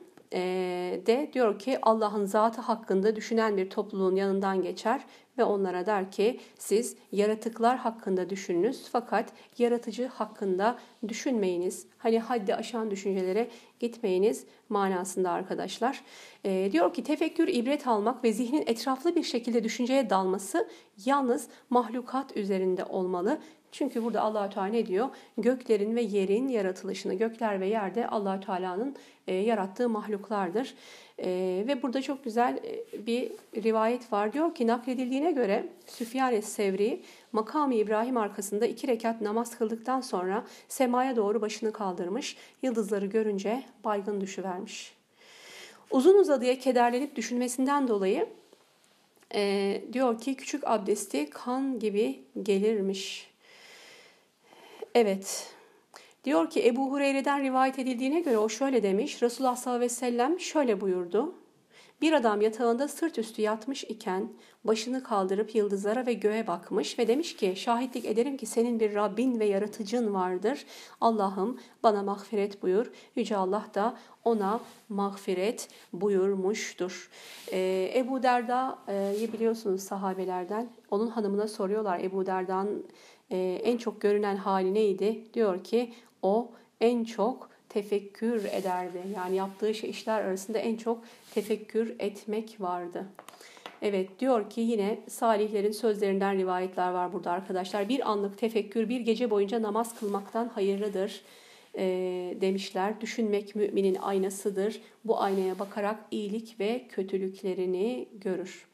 de diyor ki Allah'ın zatı hakkında düşünen bir topluluğun yanından geçer ve onlara der ki siz yaratıklar hakkında düşününüz fakat yaratıcı hakkında düşünmeyiniz. Hani haddi aşan düşüncelere gitmeyiniz manasında arkadaşlar. E, diyor ki tefekkür ibret almak ve zihnin etraflı bir şekilde düşünceye dalması yalnız mahlukat üzerinde olmalı. Çünkü burada Allahü Teala ne diyor? Göklerin ve yerin yaratılışını, gökler ve yerde Allahü Teala'nın e, yarattığı mahluklardır. E, ve burada çok güzel e, bir rivayet var. Diyor ki nakledildiğine göre Süfyan Es-Sevri makamı İbrahim arkasında iki rekat namaz kıldıktan sonra semaya doğru başını kaldırmış. Yıldızları görünce baygın düşüvermiş. Uzun uzadıya kederlenip düşünmesinden dolayı e, diyor ki küçük abdesti kan gibi gelirmiş. Evet. Diyor ki Ebu Hureyre'den rivayet edildiğine göre o şöyle demiş. Resulullah sallallahu aleyhi ve sellem şöyle buyurdu. Bir adam yatağında sırt üstü yatmış iken başını kaldırıp yıldızlara ve göğe bakmış ve demiş ki şahitlik ederim ki senin bir Rabbin ve yaratıcın vardır. Allah'ım bana mağfiret buyur. Yüce Allah da ona mağfiret buyurmuştur. Ee, Ebu Derda'yı biliyorsunuz sahabelerden. Onun hanımına soruyorlar Ebu Derda'nın e, en çok görünen hali neydi? Diyor ki o en çok tefekkür ederdi. Yani yaptığı şey, işler arasında en çok tefekkür etmek vardı. Evet diyor ki yine salihlerin sözlerinden rivayetler var burada arkadaşlar. Bir anlık tefekkür bir gece boyunca namaz kılmaktan hayırlıdır. e, demişler. Düşünmek müminin aynasıdır. Bu aynaya bakarak iyilik ve kötülüklerini görür.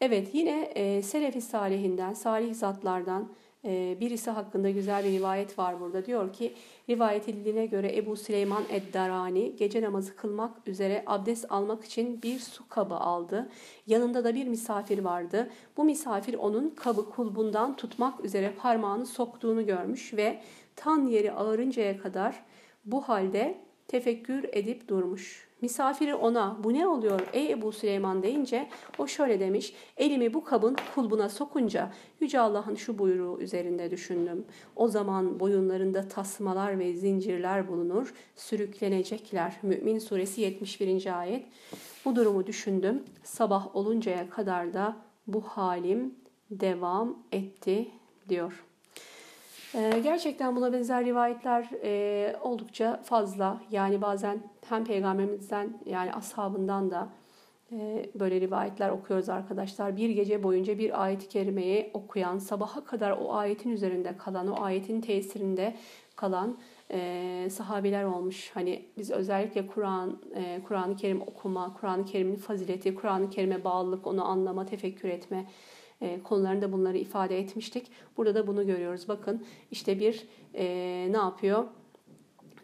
Evet yine e, Selefi Salihinden, salih zatlardan birisi hakkında güzel bir rivayet var burada. Diyor ki rivayet edildiğine göre Ebu Süleyman Eddarani gece namazı kılmak üzere abdest almak için bir su kabı aldı. Yanında da bir misafir vardı. Bu misafir onun kabı kulbundan tutmak üzere parmağını soktuğunu görmüş ve tan yeri ağırıncaya kadar bu halde tefekkür edip durmuş. Misafiri ona bu ne oluyor ey Ebu Süleyman deyince o şöyle demiş. Elimi bu kabın kulbuna sokunca Yüce Allah'ın şu buyruğu üzerinde düşündüm. O zaman boyunlarında tasmalar ve zincirler bulunur. Sürüklenecekler. Mümin suresi 71. ayet. Bu durumu düşündüm. Sabah oluncaya kadar da bu halim devam etti diyor. Ee, gerçekten buna benzer rivayetler e, oldukça fazla. Yani bazen hem peygamberimizden yani ashabından da e, böyle rivayetler okuyoruz arkadaşlar. Bir gece boyunca bir ayet-i kerimeyi okuyan, sabaha kadar o ayetin üzerinde kalan, o ayetin tesirinde kalan e, sahabiler olmuş. Hani biz özellikle Kur'an, e, Kur'an-ı Kerim okuma, Kur'an-ı Kerim'in fazileti, Kur'an-ı Kerim'e bağlılık, onu anlama, tefekkür etme e, konularında bunları ifade etmiştik. Burada da bunu görüyoruz. Bakın işte bir e, ne yapıyor?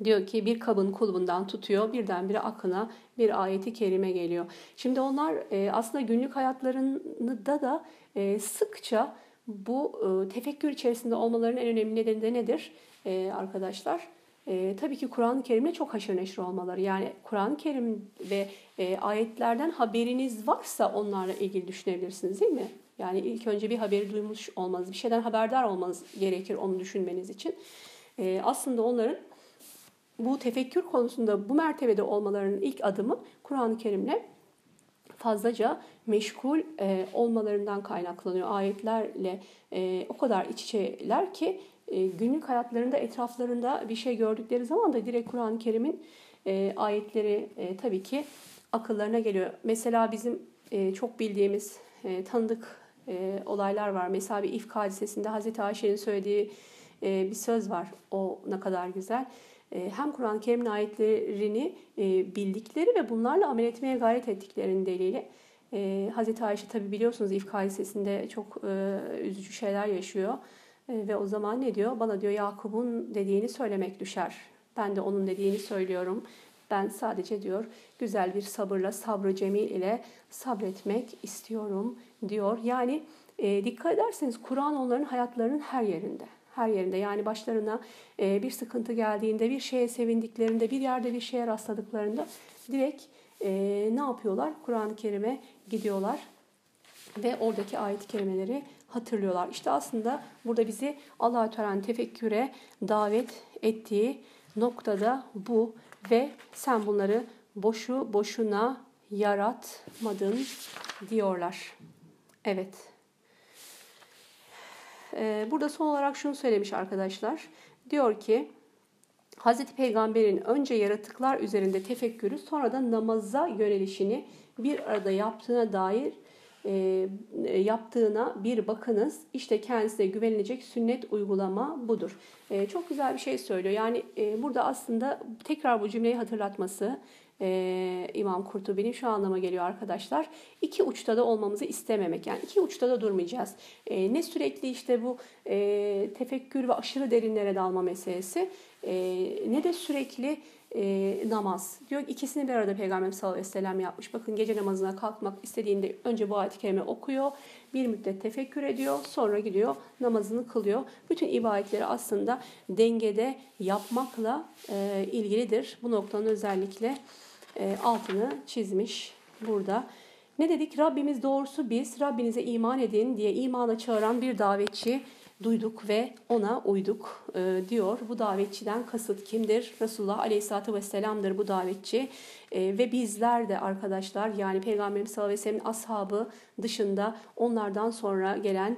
Diyor ki bir kabın kulbundan tutuyor birdenbire akına bir ayeti kerime geliyor. Şimdi onlar e, aslında günlük hayatlarında da e, sıkça bu e, tefekkür içerisinde olmalarının en önemli nedeni de nedir e, arkadaşlar? E, tabii ki Kur'an-ı Kerim'le çok haşır neşir olmaları. Yani Kur'an-ı Kerim ve e, ayetlerden haberiniz varsa onlarla ilgili düşünebilirsiniz değil mi? Yani ilk önce bir haberi duymuş olmanız, bir şeyden haberdar olmanız gerekir onu düşünmeniz için. E, aslında onların bu tefekkür konusunda bu mertebede olmalarının ilk adımı Kur'an-ı Kerim'le fazlaca meşgul e, olmalarından kaynaklanıyor. Ayetlerle e, o kadar iç içeler ki e, günlük hayatlarında etraflarında bir şey gördükleri zaman da direkt Kur'an-ı Kerim'in e, ayetleri e, tabii ki akıllarına geliyor. Mesela bizim e, çok bildiğimiz, e, tanıdık e, olaylar var. Mesela bir ifk hadisesinde Hazreti Ayşe'nin söylediği e, bir söz var. O ne kadar güzel. E, hem Kur'an-ı Kerim'in ayetlerini e, bildikleri ve bunlarla amel etmeye gayret ettiklerinin delili. E, Hazreti Ayşe tabi biliyorsunuz ifk hadisesinde çok e, üzücü şeyler yaşıyor. E, ve o zaman ne diyor? Bana diyor Yakup'un dediğini söylemek düşer. Ben de onun dediğini söylüyorum. Ben sadece diyor güzel bir sabırla, sabrı cemil ile sabretmek istiyorum diyor. Yani e, dikkat ederseniz Kur'an onların hayatlarının her yerinde. Her yerinde yani başlarına e, bir sıkıntı geldiğinde, bir şeye sevindiklerinde, bir yerde bir şeye rastladıklarında direkt e, ne yapıyorlar? Kur'an-ı Kerim'e gidiyorlar ve oradaki ayet-i kerimeleri hatırlıyorlar. İşte aslında burada bizi Allah-u Teala'nın tefekküre davet ettiği noktada bu ve sen bunları boşu boşuna yaratmadın diyorlar. Evet. Ee, burada son olarak şunu söylemiş arkadaşlar. Diyor ki Hazreti Peygamber'in önce yaratıklar üzerinde tefekkürü sonra da namaza yönelişini bir arada yaptığına dair e, yaptığına bir bakınız. İşte kendisine güvenilecek sünnet uygulama budur. E, çok güzel bir şey söylüyor. Yani e, burada aslında tekrar bu cümleyi hatırlatması e, İmam Kurtubi'nin şu anlama geliyor arkadaşlar. İki uçta da olmamızı istememek. Yani iki uçta da durmayacağız. E, ne sürekli işte bu e, tefekkür ve aşırı derinlere dalma meselesi e, ne de sürekli e, namaz. Diyor ikisini bir arada Peygamber sallallahu aleyhi ve sellem yapmış. Bakın gece namazına kalkmak istediğinde önce bu ayet-i kerime okuyor. Bir müddet tefekkür ediyor. Sonra gidiyor namazını kılıyor. Bütün ibadetleri aslında dengede yapmakla e, ilgilidir. Bu noktanın özellikle e, altını çizmiş burada. Ne dedik? Rabbimiz doğrusu biz Rabbinize iman edin diye imana çağıran bir davetçi duyduk ve ona uyduk e, diyor. Bu davetçiden kasıt kimdir? Resulullah Aleyhisselatü Vesselam'dır bu davetçi. E, ve bizler de arkadaşlar yani Peygamberimiz sallallahu aleyhi ashabı dışında onlardan sonra gelen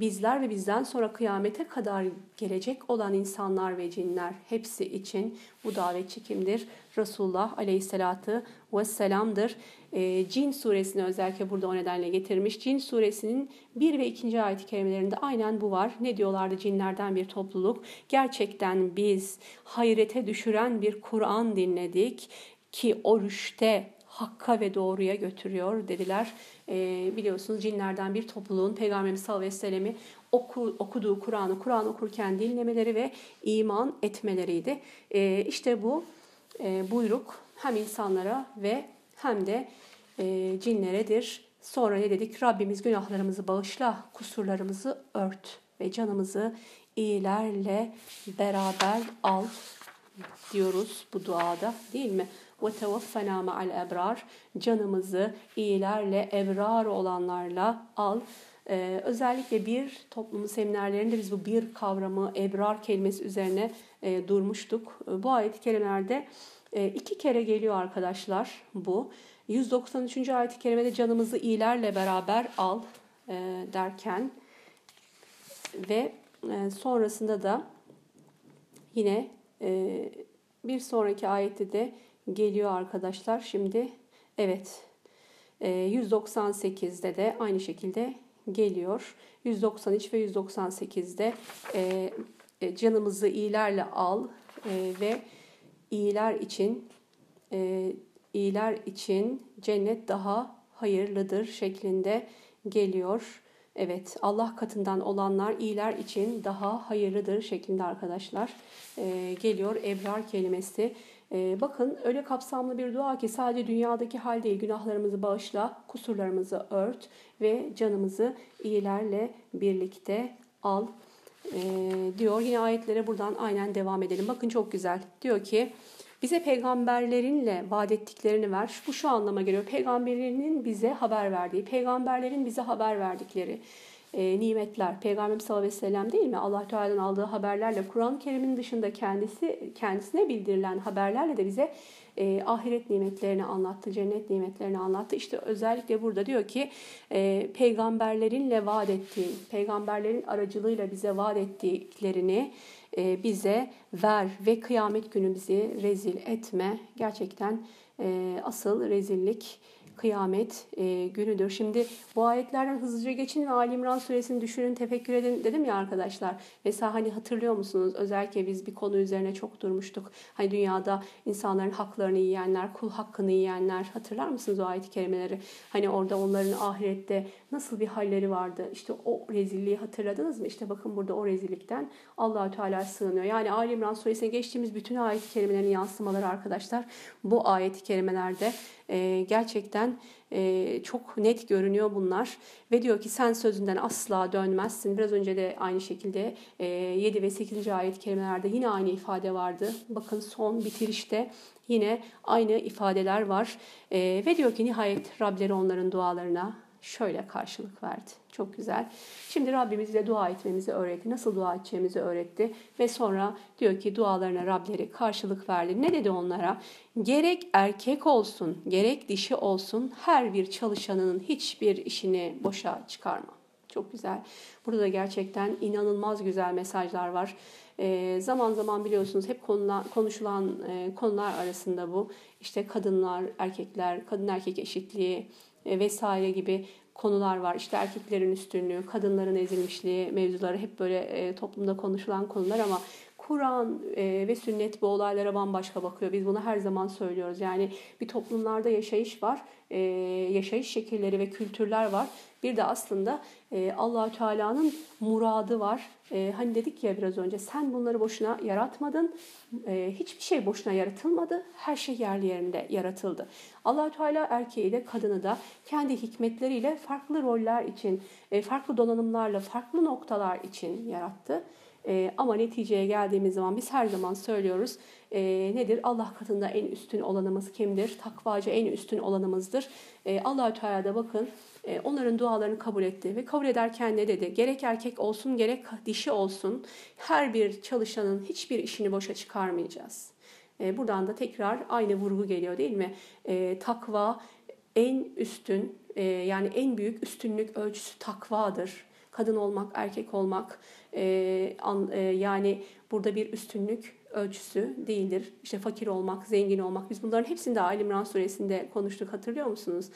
bizler ve bizden sonra kıyamete kadar gelecek olan insanlar ve cinler hepsi için bu davet çekimdir. Resulullah aleyhissalatü vesselam'dır. E, Cin suresini özellikle burada o nedenle getirmiş. Cin suresinin 1 ve 2. ayet-i kerimelerinde aynen bu var. Ne diyorlardı cinlerden bir topluluk? Gerçekten biz hayrete düşüren bir Kur'an dinledik ki o rüşte hakka ve doğruya götürüyor dediler. E, biliyorsunuz cinlerden bir topluluğun Peygamberimiz sallallahu aleyhi oku, okuduğu Kur'an'ı Kur'an okurken dinlemeleri ve iman etmeleriydi. E, işte bu e, buyruk hem insanlara ve hem de e, cinleredir. Sonra ne dedik? Rabbimiz günahlarımızı bağışla, kusurlarımızı ört ve canımızı iyilerle beraber al diyoruz bu duada değil mi? Ve tevaffena ma'al ebrar. Canımızı iyilerle, ebrar olanlarla al. Ee, özellikle bir toplumun seminerlerinde biz bu bir kavramı, ebrar kelimesi üzerine e, durmuştuk. Bu ayet-i kerimelerde e, iki kere geliyor arkadaşlar bu. 193. ayet-i kerimede canımızı iyilerle beraber al e, derken ve e, sonrasında da yine e, bir sonraki ayette de geliyor arkadaşlar. Şimdi evet e, 198'de de aynı şekilde geliyor. 193 ve 198'de e, e, canımızı iyilerle al e, ve iyiler için e, iyiler için cennet daha hayırlıdır şeklinde geliyor. Evet Allah katından olanlar iyiler için daha hayırlıdır şeklinde arkadaşlar e, geliyor ebrar kelimesi. E, bakın öyle kapsamlı bir dua ki sadece dünyadaki hal değil günahlarımızı bağışla, kusurlarımızı ört ve canımızı iyilerle birlikte al e, diyor. Yine ayetlere buradan aynen devam edelim. Bakın çok güzel. Diyor ki bize peygamberlerinle vaat ettiklerini ver. Bu şu anlama geliyor. Peygamberlerinin bize haber verdiği, peygamberlerin bize haber verdikleri e, nimetler. Peygamber sallallahu aleyhi ve sellem değil mi? Allah Teala'dan aldığı haberlerle Kur'an-ı Kerim'in dışında kendisi kendisine bildirilen haberlerle de bize e, ahiret nimetlerini anlattı, cennet nimetlerini anlattı. İşte özellikle burada diyor ki e, peygamberlerinle vaat ettiği, peygamberlerin aracılığıyla bize vaat ettiklerini e, bize ver ve kıyamet günü bizi rezil etme. Gerçekten e, asıl rezillik kıyamet e, günüdür. Şimdi bu ayetlerden hızlıca geçin ve Ali İmran suresini düşünün, tefekkür edin dedim ya arkadaşlar. Mesela hani hatırlıyor musunuz? Özellikle biz bir konu üzerine çok durmuştuk. Hani dünyada insanların haklarını yiyenler, kul hakkını yiyenler hatırlar mısınız o ayet-i kerimeleri? Hani orada onların ahirette nasıl bir halleri vardı? İşte o rezilliği hatırladınız mı? İşte bakın burada o rezillikten Allahü Teala sığınıyor. Yani Ali İmran suresine geçtiğimiz bütün ayet-i kerimelerin yansımaları arkadaşlar bu ayet-i kerimelerde e, gerçekten e, çok net görünüyor bunlar. Ve diyor ki sen sözünden asla dönmezsin. Biraz önce de aynı şekilde e, 7 ve 8. ayet kelimelerde yine aynı ifade vardı. Bakın son bitirişte yine aynı ifadeler var. E, ve diyor ki nihayet Rableri onların dualarına şöyle karşılık verdi. Çok güzel. Şimdi Rabbimiz bize dua etmemizi öğretti. Nasıl dua edeceğimizi öğretti. Ve sonra diyor ki dualarına Rableri karşılık verdi. Ne dedi onlara? Gerek erkek olsun, gerek dişi olsun her bir çalışanının hiçbir işini boşa çıkarma. Çok güzel. Burada da gerçekten inanılmaz güzel mesajlar var. E, zaman zaman biliyorsunuz hep konular, konuşulan e, konular arasında bu. İşte kadınlar, erkekler, kadın erkek eşitliği, vesaire gibi konular var. İşte erkeklerin üstünlüğü, kadınların ezilmişliği mevzuları hep böyle e, toplumda konuşulan konular ama Kur'an e, ve sünnet bu olaylara bambaşka bakıyor. Biz bunu her zaman söylüyoruz. Yani bir toplumlarda yaşayış var, e, yaşayış şekilleri ve kültürler var. Bir de aslında e, Allahü Teala'nın muradı var. E, hani dedik ya biraz önce sen bunları boşuna yaratmadın. E, hiçbir şey boşuna yaratılmadı. Her şey yerli yerinde yaratıldı. Allahü Teala erkeği de kadını da kendi hikmetleriyle farklı roller için, e, farklı donanımlarla, farklı noktalar için yarattı. E, ama neticeye geldiğimiz zaman biz her zaman söylüyoruz e, nedir? Allah katında en üstün olanımız kimdir? Takvacı en üstün olanımızdır. E, Allahü Teala da bakın e, onların dualarını kabul etti ve kabul ederken ne dedi? Gerek erkek olsun gerek dişi olsun her bir çalışanın hiçbir işini boşa çıkarmayacağız. E, buradan da tekrar aynı vurgu geliyor değil mi? E, takva en üstün yani en büyük üstünlük ölçüsü takvadır. kadın olmak, erkek olmak e, an, e, yani burada bir üstünlük ölçüsü değildir. İşte fakir olmak, zengin olmak. Biz bunların hepsini de Ali İmran suresinde konuştuk hatırlıyor musunuz?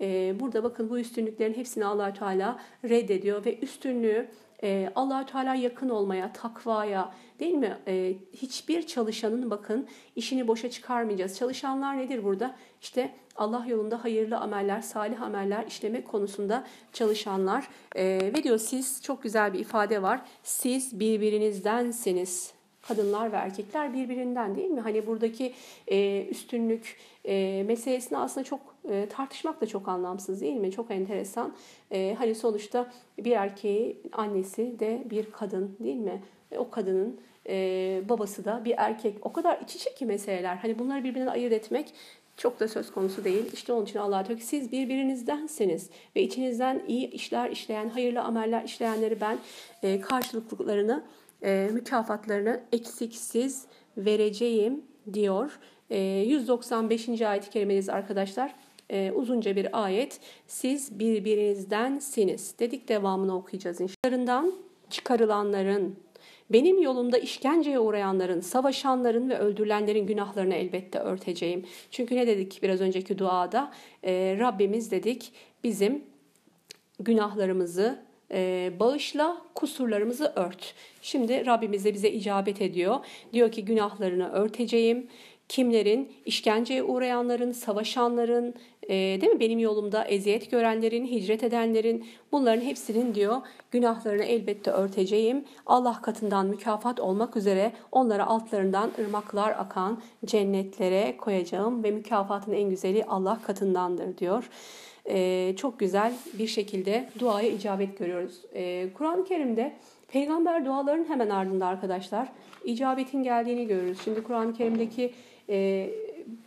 Ee, burada bakın bu üstünlüklerin hepsini allah Teala reddediyor ve üstünlüğü e, allah Teala yakın olmaya, takvaya değil mi? E, hiçbir çalışanın bakın işini boşa çıkarmayacağız. Çalışanlar nedir burada? İşte Allah yolunda hayırlı ameller, salih ameller işlemek konusunda çalışanlar. E, ve diyor siz çok güzel bir ifade var. Siz birbirinizdensiniz kadınlar ve erkekler birbirinden değil mi? Hani buradaki e, üstünlük e, meselesini aslında çok e, tartışmak da çok anlamsız değil mi? Çok enteresan. E, hani sonuçta bir erkeği annesi de bir kadın değil mi? E, o kadının e, babası da bir erkek. O kadar iç içe ki meseleler. Hani bunları birbirinden ayırt etmek çok da söz konusu değil. İşte onun için Allah diyor ki siz birbirinizdensiniz ve içinizden iyi işler işleyen, hayırlı ameller işleyenleri ben e, karşılıklarını e, mükafatlarını eksiksiz vereceğim diyor. E, 195. ayet-i kerimedeyiz arkadaşlar. E, uzunca bir ayet. Siz birbirinizdensiniz. Dedik devamını okuyacağız inşallah. çıkarılanların, benim yolumda işkenceye uğrayanların, savaşanların ve öldürülenlerin günahlarını elbette örteceğim. Çünkü ne dedik biraz önceki duada? E, Rabbimiz dedik bizim günahlarımızı e, bağışla, kusurlarımızı ört. Şimdi Rabbimiz de bize icabet ediyor. Diyor ki günahlarını örteceğim. Kimlerin? işkenceye uğrayanların, savaşanların, e, değil mi? Benim yolumda eziyet görenlerin, hicret edenlerin, bunların hepsinin diyor günahlarını elbette örteceğim. Allah katından mükafat olmak üzere onlara altlarından ırmaklar akan cennetlere koyacağım ve mükafatın en güzeli Allah katındandır diyor e, çok güzel bir şekilde duaya icabet görüyoruz. E, Kur'an-ı Kerim'de peygamber dualarının hemen ardında arkadaşlar icabetin geldiğini görüyoruz. Şimdi Kur'an-ı Kerim'deki e,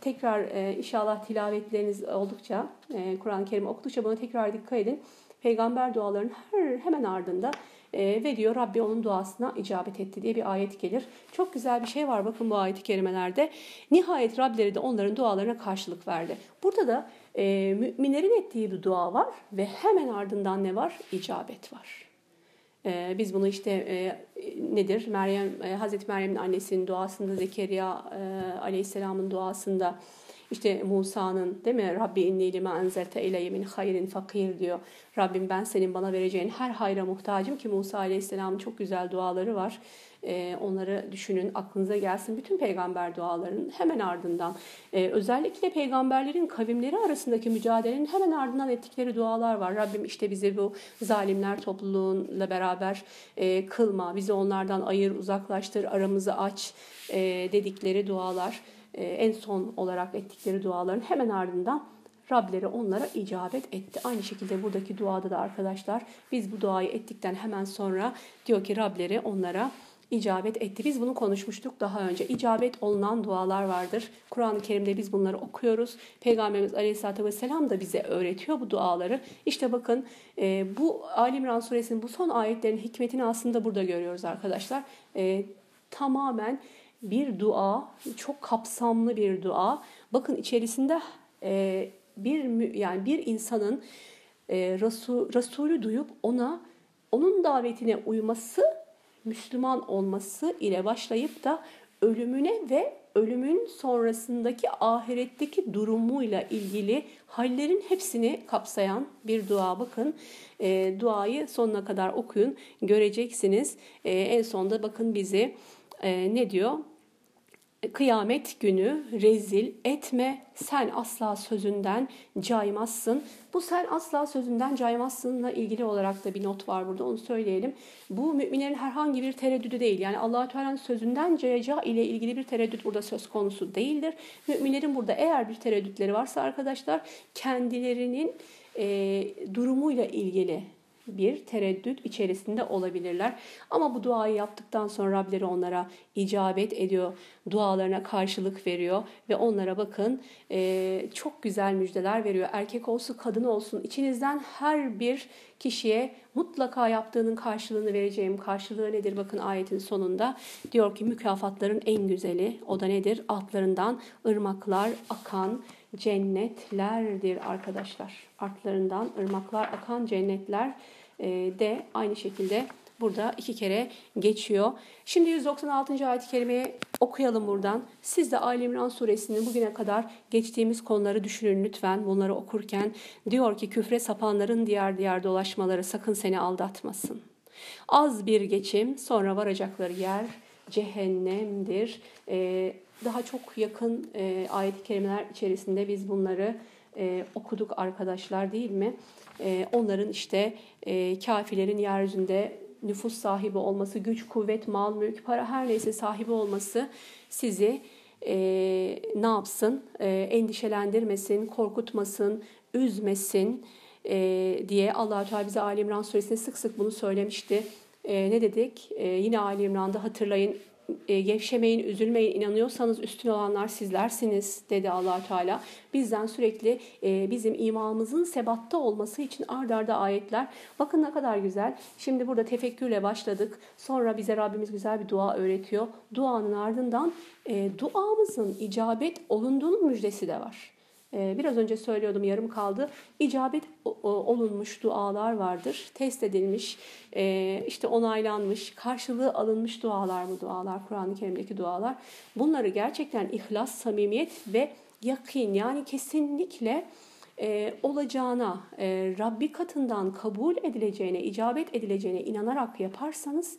tekrar e, inşallah tilavetleriniz oldukça, e, Kur'an-ı Kerim okudukça buna tekrar dikkat edin. Peygamber dualarının her hemen ardında e, ve diyor Rabbi onun duasına icabet etti diye bir ayet gelir. Çok güzel bir şey var bakın bu ayet-i kerimelerde. Nihayet Rableri de onların dualarına karşılık verdi. Burada da e, müminlerin ettiği bir dua var ve hemen ardından ne var? İcabet var. E, biz bunu işte e, nedir? Meryem, e, Hazreti Meryem'in annesinin duasında, Zekeriya e, Aleyhisselam'ın duasında, işte Musa'nın değil mi? Rabbi inni lima enzelte ileyye min hayrin fakir diyor. Rabbim ben senin bana vereceğin her hayra muhtacım ki Musa Aleyhisselam'ın çok güzel duaları var. Ee, onları düşünün, aklınıza gelsin. Bütün peygamber dualarının hemen ardından e, özellikle peygamberlerin kavimleri arasındaki mücadelenin hemen ardından ettikleri dualar var. Rabbim işte bizi bu zalimler topluluğuyla beraber e, kılma, bizi onlardan ayır, uzaklaştır, aramızı aç e, dedikleri dualar. En son olarak ettikleri duaların hemen ardından Rableri onlara icabet etti. Aynı şekilde buradaki duada da arkadaşlar biz bu duayı ettikten hemen sonra diyor ki Rableri onlara icabet etti. Biz bunu konuşmuştuk daha önce. İcabet olunan dualar vardır. Kur'an-ı Kerim'de biz bunları okuyoruz. Peygamberimiz Aleyhisselatü Vesselam da bize öğretiyor bu duaları. İşte bakın e, bu Ali İmran suresinin bu son ayetlerin hikmetini aslında burada görüyoruz arkadaşlar. E, tamamen bir dua, çok kapsamlı bir dua. Bakın içerisinde e, bir yani bir insanın Resul, Resulü duyup ona onun davetine uyması, Müslüman olması ile başlayıp da ölümüne ve ölümün sonrasındaki ahiretteki durumuyla ilgili hallerin hepsini kapsayan bir dua. Bakın e, duayı sonuna kadar okuyun göreceksiniz. E, en sonda bakın bizi e, ne diyor? Kıyamet günü rezil etme, sen asla sözünden caymazsın. Bu sen asla sözünden caymazsınla ilgili olarak da bir not var burada onu söyleyelim. Bu müminlerin herhangi bir tereddüdü değil. Yani allah Teala'nın sözünden cayacağı ile ilgili bir tereddüt burada söz konusu değildir. Müminlerin burada eğer bir tereddütleri varsa arkadaşlar kendilerinin e, durumuyla ilgili bir tereddüt içerisinde olabilirler. Ama bu duayı yaptıktan sonra Rableri onlara icabet ediyor, dualarına karşılık veriyor ve onlara bakın e, çok güzel müjdeler veriyor. Erkek olsun kadın olsun içinizden her bir kişiye mutlaka yaptığının karşılığını vereceğim. Karşılığı nedir? Bakın ayetin sonunda diyor ki mükafatların en güzeli o da nedir? Altlarından ırmaklar akan cennetlerdir arkadaşlar. Artlarından ırmaklar akan cennetler de aynı şekilde burada iki kere geçiyor. Şimdi 196. ayet-i kerimeyi okuyalım buradan. Siz de Ali İmran suresinin bugüne kadar geçtiğimiz konuları düşünün lütfen bunları okurken. Diyor ki küfre sapanların diğer diğer dolaşmaları sakın seni aldatmasın. Az bir geçim sonra varacakları yer cehennemdir. Ee, daha çok yakın e, ayet-i kerimeler içerisinde biz bunları e, okuduk arkadaşlar değil mi? E, onların işte e, kafirlerin yeryüzünde nüfus sahibi olması, güç, kuvvet, mal, mülk, para her neyse sahibi olması sizi e, ne yapsın? E, endişelendirmesin, korkutmasın, üzmesin e, diye allah Teala bize Ali İmran suresinde sık sık bunu söylemişti. E, ne dedik? E, yine Ali İmran'da hatırlayın e, gevşemeyin, üzülmeyin, inanıyorsanız üstün olanlar sizlersiniz dedi allah Teala. Bizden sürekli e, bizim imanımızın sebatta olması için ard arda ayetler. Bakın ne kadar güzel. Şimdi burada tefekkürle başladık. Sonra bize Rabbimiz güzel bir dua öğretiyor. Duanın ardından e, duamızın icabet olunduğunun müjdesi de var. Ee, biraz önce söylüyordum yarım kaldı. İcabet olunmuş dualar vardır. Test edilmiş, e, işte onaylanmış, karşılığı alınmış dualar bu dualar, Kur'an-ı Kerim'deki dualar. Bunları gerçekten ihlas, samimiyet ve yakin yani kesinlikle e, olacağına, e, Rabbi katından kabul edileceğine, icabet edileceğine inanarak yaparsanız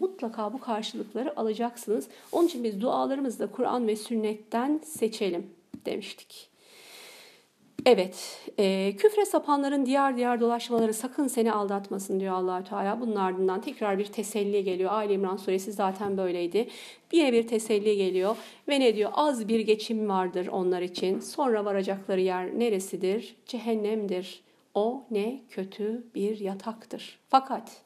mutlaka bu karşılıkları alacaksınız. Onun için biz dualarımızı da Kur'an ve sünnetten seçelim demiştik. Evet, e, küfre sapanların diğer diğer dolaşmaları sakın seni aldatmasın diyor allah Teala. Bunun ardından tekrar bir teselli geliyor. Ali İmran suresi zaten böyleydi. Yine bir teselli geliyor ve ne diyor? Az bir geçim vardır onlar için. Sonra varacakları yer neresidir? Cehennemdir. O ne kötü bir yataktır. Fakat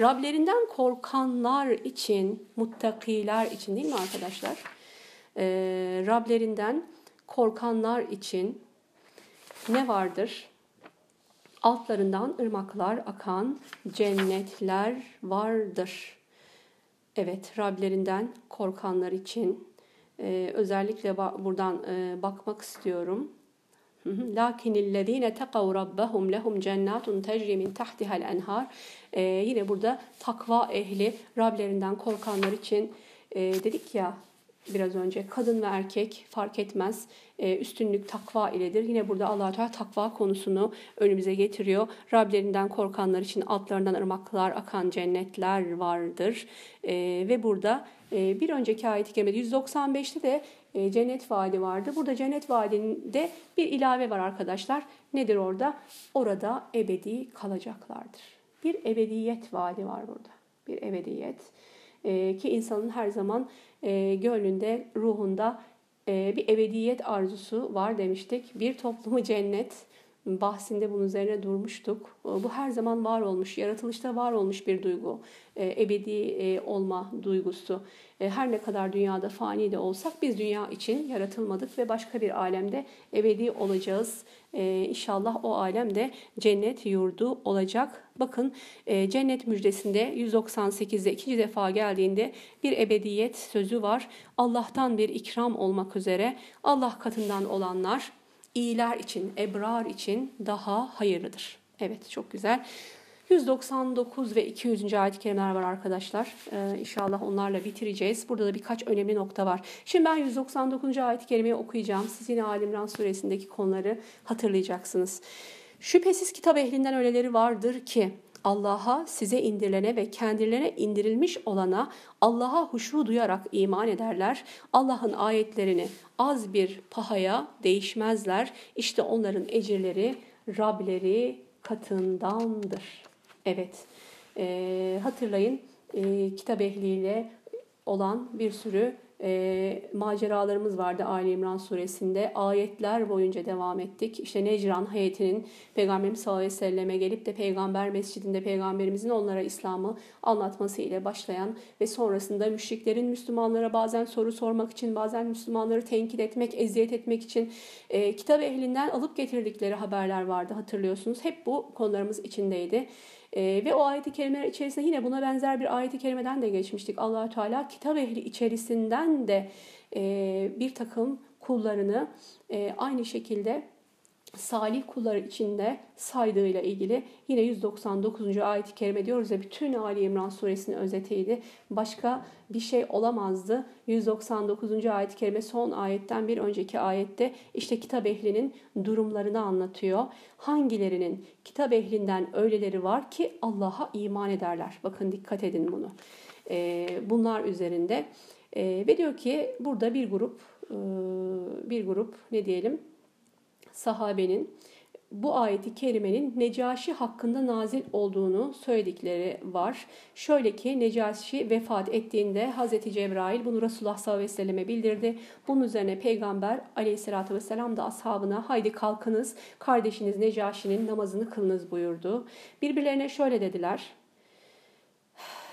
Rablerinden korkanlar için, muttakiler için değil mi arkadaşlar? E, Rablerinden korkanlar için ne vardır? Altlarından ırmaklar akan cennetler vardır. Evet, Rablerinden korkanlar için e, özellikle buradan e, bakmak istiyorum. Lakinillezine tekav rabbahum lehum cennatun tecri min tahtiha'l enhar. E, yine burada takva ehli Rablerinden korkanlar için e, dedik ya biraz önce kadın ve erkek fark etmez. E, üstünlük takva iledir. Yine burada allah Teala takva konusunu önümüze getiriyor. Rablerinden korkanlar için altlarından ırmaklar akan cennetler vardır. E, ve burada e, bir önceki ayet-i kerimede 195'te de e, cennet vaadi vardı. Burada cennet vaadinde bir ilave var arkadaşlar. Nedir orada? Orada ebedi kalacaklardır. Bir ebediyet vaadi var burada. Bir ebediyet. E, ki insanın her zaman e, gönlünde, ruhunda e, bir ebediyet arzusu var demiştik. Bir toplumu cennet bahsinde bunun üzerine durmuştuk. Bu her zaman var olmuş, yaratılışta var olmuş bir duygu. E, ebedi e, olma duygusu. E, her ne kadar dünyada fani de olsak biz dünya için yaratılmadık ve başka bir alemde ebedi olacağız. İnşallah o alemde cennet yurdu olacak. Bakın cennet müjdesinde 198'de ikinci defa geldiğinde bir ebediyet sözü var. Allah'tan bir ikram olmak üzere Allah katından olanlar iyiler için, ebrar için daha hayırlıdır. Evet çok güzel. 199 ve 200. ayet-i kerimeler var arkadaşlar. Ee, inşallah onlarla bitireceğiz. Burada da birkaç önemli nokta var. Şimdi ben 199. ayet-i kerimeyi okuyacağım. Siz yine Alimran suresindeki konuları hatırlayacaksınız. Şüphesiz kitap ehlinden öyleleri vardır ki Allah'a, size indirilene ve kendilerine indirilmiş olana Allah'a huşu duyarak iman ederler. Allah'ın ayetlerini az bir pahaya değişmezler. İşte onların ecirleri Rableri katındandır. Evet, e, hatırlayın e, kitap ehliyle olan bir sürü e, maceralarımız vardı Ali İmran suresinde. Ayetler boyunca devam ettik. İşte Necran heyetinin Peygamberimiz sallallahu aleyhi ve selleme gelip de Peygamber mescidinde Peygamberimizin onlara İslam'ı anlatması ile başlayan ve sonrasında müşriklerin Müslümanlara bazen soru sormak için, bazen Müslümanları tenkit etmek, eziyet etmek için e, kitap ehlinden alıp getirdikleri haberler vardı hatırlıyorsunuz. Hep bu konularımız içindeydi. E, ve o ayet-i kerimeler içerisinde yine buna benzer bir ayet-i kerimeden de geçmiştik. allah Teala kitap ehli içerisinden de e, bir takım kullarını e, aynı şekilde salih kullar içinde saydığıyla ilgili yine 199. ayet-i kerime diyoruz ya bütün Ali İmran suresinin özetiydi. Başka bir şey olamazdı. 199. ayet-i kerime son ayetten bir önceki ayette işte kitap ehlinin durumlarını anlatıyor. Hangilerinin kitap ehlinden öyleleri var ki Allah'a iman ederler. Bakın dikkat edin bunu. Ee, bunlar üzerinde. Ee, ve diyor ki burada bir grup e, bir grup ne diyelim sahabenin bu ayeti kerimenin Necaşi hakkında nazil olduğunu söyledikleri var. Şöyle ki Necaşi vefat ettiğinde Hazreti Cebrail bunu Resulullah sallallahu aleyhi ve selleme bildirdi. Bunun üzerine Peygamber aleyhissalatü vesselam da ashabına haydi kalkınız kardeşiniz Necaşi'nin namazını kılınız buyurdu. Birbirlerine şöyle dediler.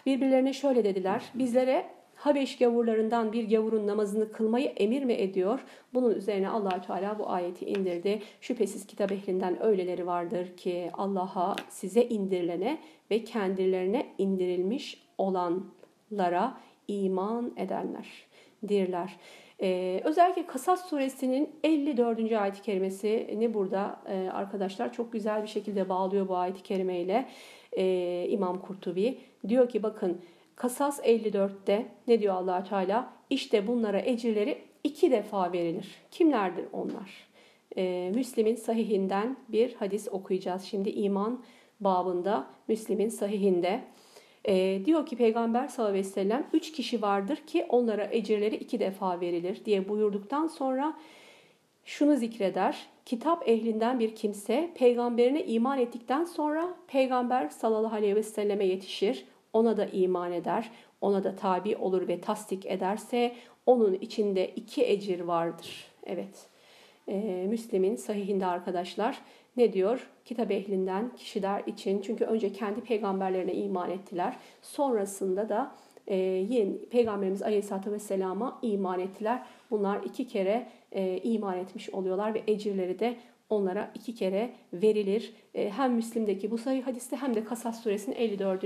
Birbirlerine şöyle dediler. Bizlere Habeş gavurlarından bir gavurun namazını kılmayı emir mi ediyor? Bunun üzerine allah Teala bu ayeti indirdi. Şüphesiz kitap ehlinden öyleleri vardır ki Allah'a size indirilene ve kendilerine indirilmiş olanlara iman edenler dirler. Ee, özellikle Kasas suresinin 54. ayet-i kerimesini burada e, arkadaşlar çok güzel bir şekilde bağlıyor bu ayet-i kerimeyle e, İmam Kurtubi. Diyor ki bakın Kasas 54'te ne diyor allah Teala? İşte bunlara ecirleri iki defa verilir. Kimlerdir onlar? Ee, Müslim'in sahihinden bir hadis okuyacağız. Şimdi iman babında Müslim'in sahihinde. Ee, diyor ki Peygamber sallallahu aleyhi ve sellem üç kişi vardır ki onlara ecirleri iki defa verilir diye buyurduktan sonra şunu zikreder. Kitap ehlinden bir kimse peygamberine iman ettikten sonra peygamber sallallahu aleyhi ve selleme yetişir ona da iman eder, ona da tabi olur ve tasdik ederse onun içinde iki ecir vardır. Evet, ee, Müslim'in sahihinde arkadaşlar ne diyor? Kitap ehlinden kişiler için çünkü önce kendi peygamberlerine iman ettiler. Sonrasında da e, yeni Peygamberimiz Aleyhisselatü Vesselam'a iman ettiler. Bunlar iki kere e, iman etmiş oluyorlar ve ecirleri de onlara iki kere verilir. E, hem Müslim'deki bu sayı hadiste hem de Kasas suresinin 54.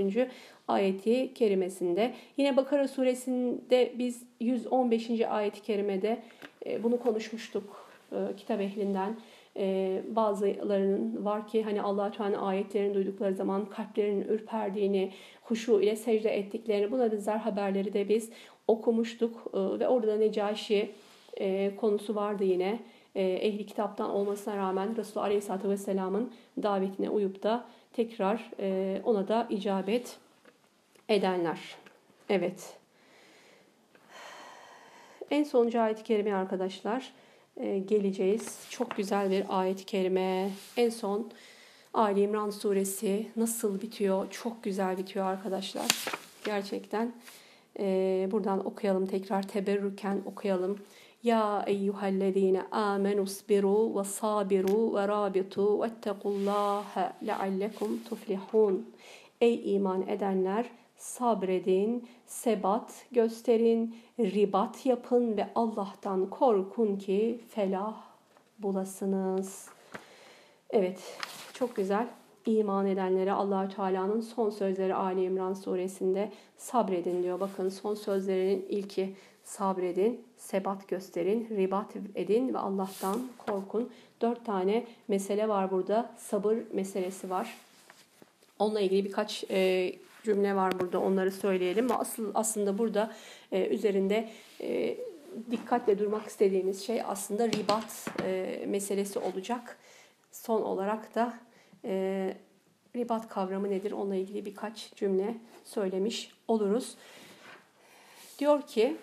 ayeti kerimesinde. Yine Bakara suresinde biz 115. ayeti kerimede e, bunu konuşmuştuk e, kitap ehlinden. Bazılarının var ki hani Allah Teala ayetlerini duydukları zaman kalplerinin ürperdiğini, huşu ile secde ettiklerini buna benzer haberleri de biz okumuştuk ve orada Necaşi konusu vardı yine. E, ehli kitaptan olmasına rağmen Resulullah Aleyhisselatü Vesselam'ın davetine uyup da tekrar e, ona da icabet edenler. Evet. En sonuncu ayet-i kerime arkadaşlar e, geleceğiz. Çok güzel bir ayet-i kerime. En son Ali İmran suresi nasıl bitiyor? Çok güzel bitiyor arkadaşlar. Gerçekten. buradan okuyalım tekrar teberrüken okuyalım. Ya eyyühellezine amenu sbiru ve sabiru ve rabitu vettequllaha leallekum tuflihun. Ey iman edenler sabredin, sebat gösterin, ribat yapın ve Allah'tan korkun ki felah bulasınız. Evet, çok güzel. İman edenlere allah Teala'nın son sözleri Ali İmran suresinde sabredin diyor. Bakın son sözlerinin ilki sabredin, sebat gösterin, ribat edin ve Allah'tan korkun. Dört tane mesele var burada. Sabır meselesi var. Onunla ilgili birkaç e, cümle var burada. Onları söyleyelim. Asıl aslında burada e, üzerinde e, dikkatle durmak istediğimiz şey aslında ribat e, meselesi olacak. Son olarak da e, ribat kavramı nedir? Onunla ilgili birkaç cümle söylemiş oluruz. Diyor ki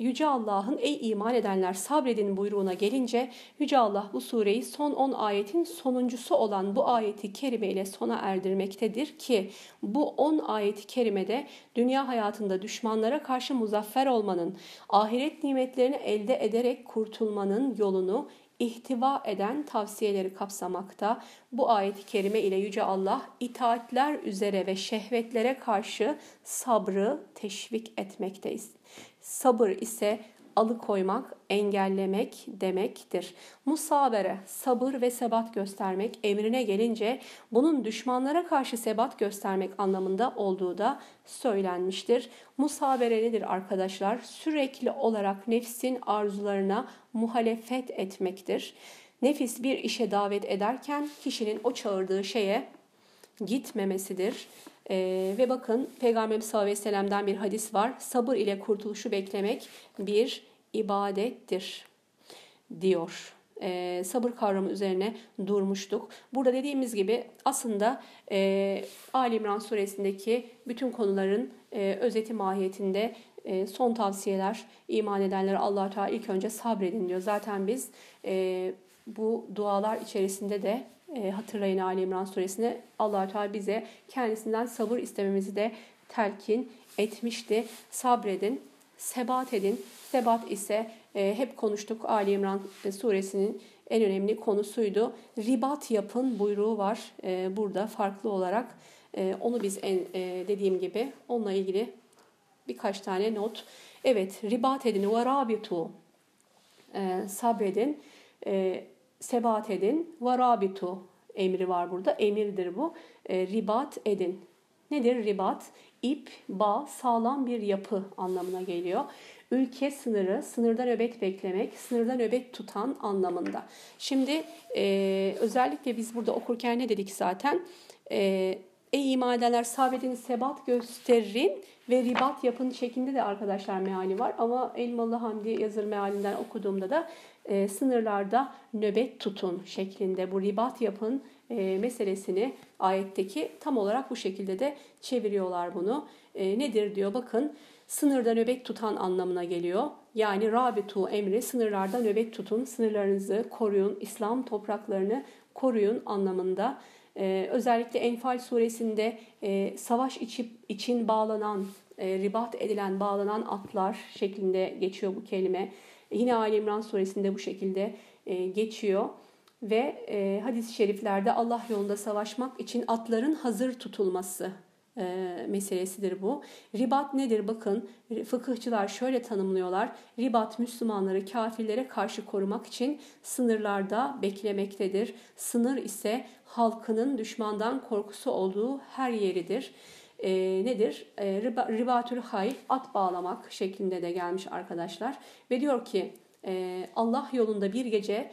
Yüce Allah'ın ey iman edenler sabredin buyruğuna gelince Yüce Allah bu sureyi son 10 ayetin sonuncusu olan bu ayeti kerime ile sona erdirmektedir ki bu 10 ayeti kerimede dünya hayatında düşmanlara karşı muzaffer olmanın, ahiret nimetlerini elde ederek kurtulmanın yolunu ihtiva eden tavsiyeleri kapsamakta. Bu ayet-i kerime ile Yüce Allah itaatler üzere ve şehvetlere karşı sabrı teşvik etmekteyiz. Sabır ise alıkoymak, engellemek demektir. Musabere, sabır ve sebat göstermek emrine gelince bunun düşmanlara karşı sebat göstermek anlamında olduğu da söylenmiştir. Musabere nedir arkadaşlar? Sürekli olarak nefsin arzularına muhalefet etmektir. Nefis bir işe davet ederken kişinin o çağırdığı şeye gitmemesidir. Ee, ve bakın Peygamber sallallahu aleyhi ve sellem'den bir hadis var. Sabır ile kurtuluşu beklemek bir ibadettir diyor. Ee, sabır kavramı üzerine durmuştuk. Burada dediğimiz gibi aslında e, Ali İmran suresindeki bütün konuların e, özeti mahiyetinde e, son tavsiyeler iman edenlere allah Teala ilk önce sabredin diyor. Zaten biz e, bu dualar içerisinde de e, hatırlayın Ali İmran suresinde allah Teala bize kendisinden sabır istememizi de telkin etmişti. Sabredin, sebat edin. Sebat ise e, hep konuştuk Ali İmran suresinin en önemli konusuydu. Ribat yapın buyruğu var e, burada farklı olarak. E, onu biz en, e, dediğim gibi onunla ilgili birkaç tane not. Evet ribat edin ve rabitu e, sabredin. E, sebat edin. Varabitu emri var burada. Emirdir bu. E, ribat edin. Nedir ribat? İp, bağ, sağlam bir yapı anlamına geliyor. Ülke sınırı, sınırda nöbet beklemek, sınırda nöbet tutan anlamında. Şimdi e, özellikle biz burada okurken ne dedik zaten? E, Ey iman edenler sabredin, sebat gösterin ve ribat yapın şeklinde de arkadaşlar meali var. Ama Elmalı Hamdi yazır mealinden okuduğumda da e, sınırlarda nöbet tutun şeklinde bu ribat yapın e, meselesini ayetteki tam olarak bu şekilde de çeviriyorlar bunu. E, nedir diyor bakın sınırda nöbet tutan anlamına geliyor. Yani rabitu emri sınırlarda nöbet tutun, sınırlarınızı koruyun, İslam topraklarını koruyun anlamında. Ee, özellikle Enfal suresinde e, savaş için bağlanan, e, ribat edilen, bağlanan atlar şeklinde geçiyor bu kelime. Yine Ali İmran suresinde bu şekilde e, geçiyor. Ve hadis-i şeriflerde Allah yolunda savaşmak için atların hazır tutulması e, meselesidir bu. Ribat nedir? Bakın fıkıhçılar şöyle tanımlıyorlar. Ribat Müslümanları kafirlere karşı korumak için sınırlarda beklemektedir. Sınır ise halkının düşmandan korkusu olduğu her yeridir. E, nedir? E, riba, ribatül hayl, at bağlamak şeklinde de gelmiş arkadaşlar. Ve diyor ki e, Allah yolunda bir gece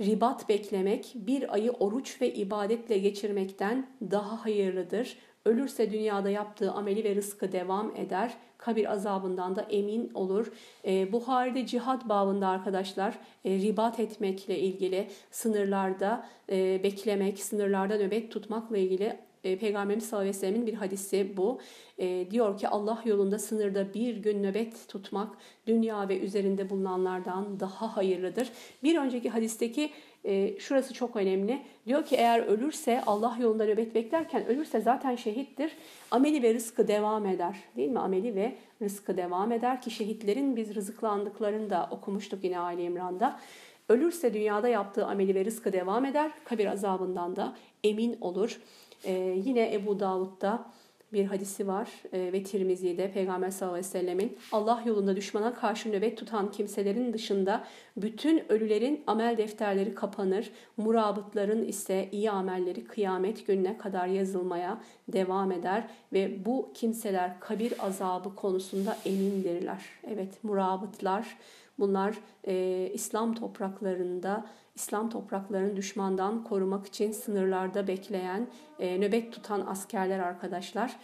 ribat beklemek bir ayı oruç ve ibadetle geçirmekten daha hayırlıdır. Ölürse dünyada yaptığı ameli ve rızkı devam eder. Kabir azabından da emin olur. E, Buhari'de cihad babında arkadaşlar e, ribat etmekle ilgili sınırlarda e, beklemek, sınırlarda nöbet tutmakla ilgili e, Peygamberimiz sallallahu aleyhi ve sellemin bir hadisi bu. E, diyor ki Allah yolunda sınırda bir gün nöbet tutmak dünya ve üzerinde bulunanlardan daha hayırlıdır. Bir önceki hadisteki e, şurası çok önemli. Diyor ki eğer ölürse Allah yolunda nöbet beklerken ölürse zaten şehittir. Ameli ve rızkı devam eder. Değil mi? Ameli ve rızkı devam eder ki şehitlerin biz rızıklandıklarını da okumuştuk yine Ali İmran'da. Ölürse dünyada yaptığı ameli ve rızkı devam eder. Kabir azabından da emin olur. Ee, yine Ebu Davud'da bir hadisi var e, ve Tirmizi'de Peygamber sallallahu aleyhi ve sellemin Allah yolunda düşmana karşı nöbet tutan kimselerin dışında bütün ölülerin amel defterleri kapanır, murabıtların ise iyi amelleri kıyamet gününe kadar yazılmaya devam eder ve bu kimseler kabir azabı konusunda emindirler. Evet murabıtlar bunlar e, İslam topraklarında İslam topraklarını düşmandan korumak için sınırlarda bekleyen, e, nöbet tutan askerler arkadaşlar.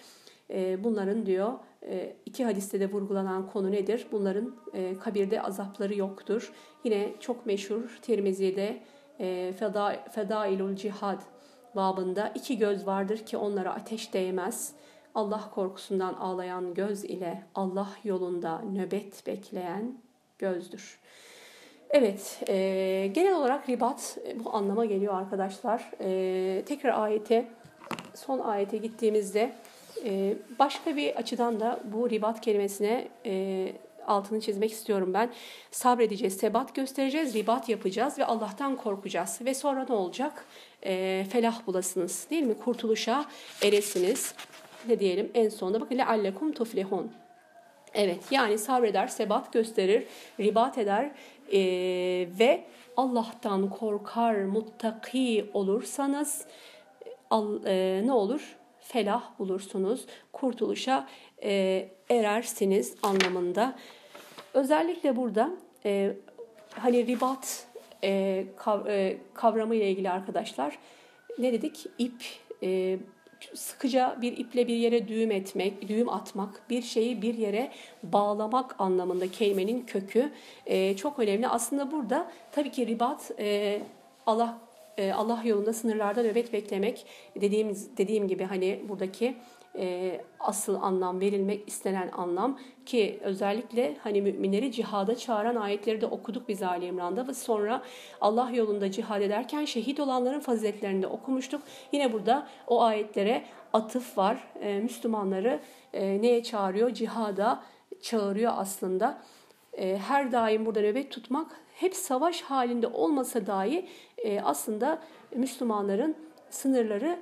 E, bunların diyor e, iki hadiste de vurgulanan konu nedir? Bunların e, kabirde azapları yoktur. Yine çok meşhur Tirmizi'de e, Feda, Fedailul Cihad babında iki göz vardır ki onlara ateş değmez. Allah korkusundan ağlayan göz ile Allah yolunda nöbet bekleyen gözdür. Evet, e, genel olarak ribat e, bu anlama geliyor arkadaşlar. E, tekrar ayete, son ayete gittiğimizde e, başka bir açıdan da bu ribat kelimesine e, altını çizmek istiyorum ben. Sabredeceğiz, sebat göstereceğiz, ribat yapacağız ve Allah'tan korkacağız. Ve sonra ne olacak? E, felah bulasınız değil mi? Kurtuluşa eresiniz. Ne diyelim en sonunda bakın leallekum tuflihun. Evet yani sabreder, sebat gösterir, ribat eder e, ve Allah'tan korkar, muttaki olursanız al, e, ne olur? Felah bulursunuz, kurtuluşa e, erersiniz anlamında. Özellikle burada e, hani ribat e, e, kavramı ile ilgili arkadaşlar ne dedik? İp e, sıkıca bir iple bir yere düğüm etmek, düğüm atmak, bir şeyi bir yere bağlamak anlamında kelimenin kökü e, çok önemli. Aslında burada tabii ki ribat e, Allah e, Allah yolunda sınırlarda nöbet beklemek dediğim dediğim gibi hani buradaki e, asıl anlam verilmek istenen anlam ki özellikle hani müminleri cihada çağıran ayetleri de okuduk biz Ali İmran'da ve sonra Allah yolunda cihad ederken şehit olanların faziletlerini de okumuştuk. Yine burada o ayetlere atıf var. E, Müslümanları e, neye çağırıyor? Cihada çağırıyor aslında. E, her daim burada nöbet tutmak hep savaş halinde olmasa dahi e, aslında Müslümanların sınırları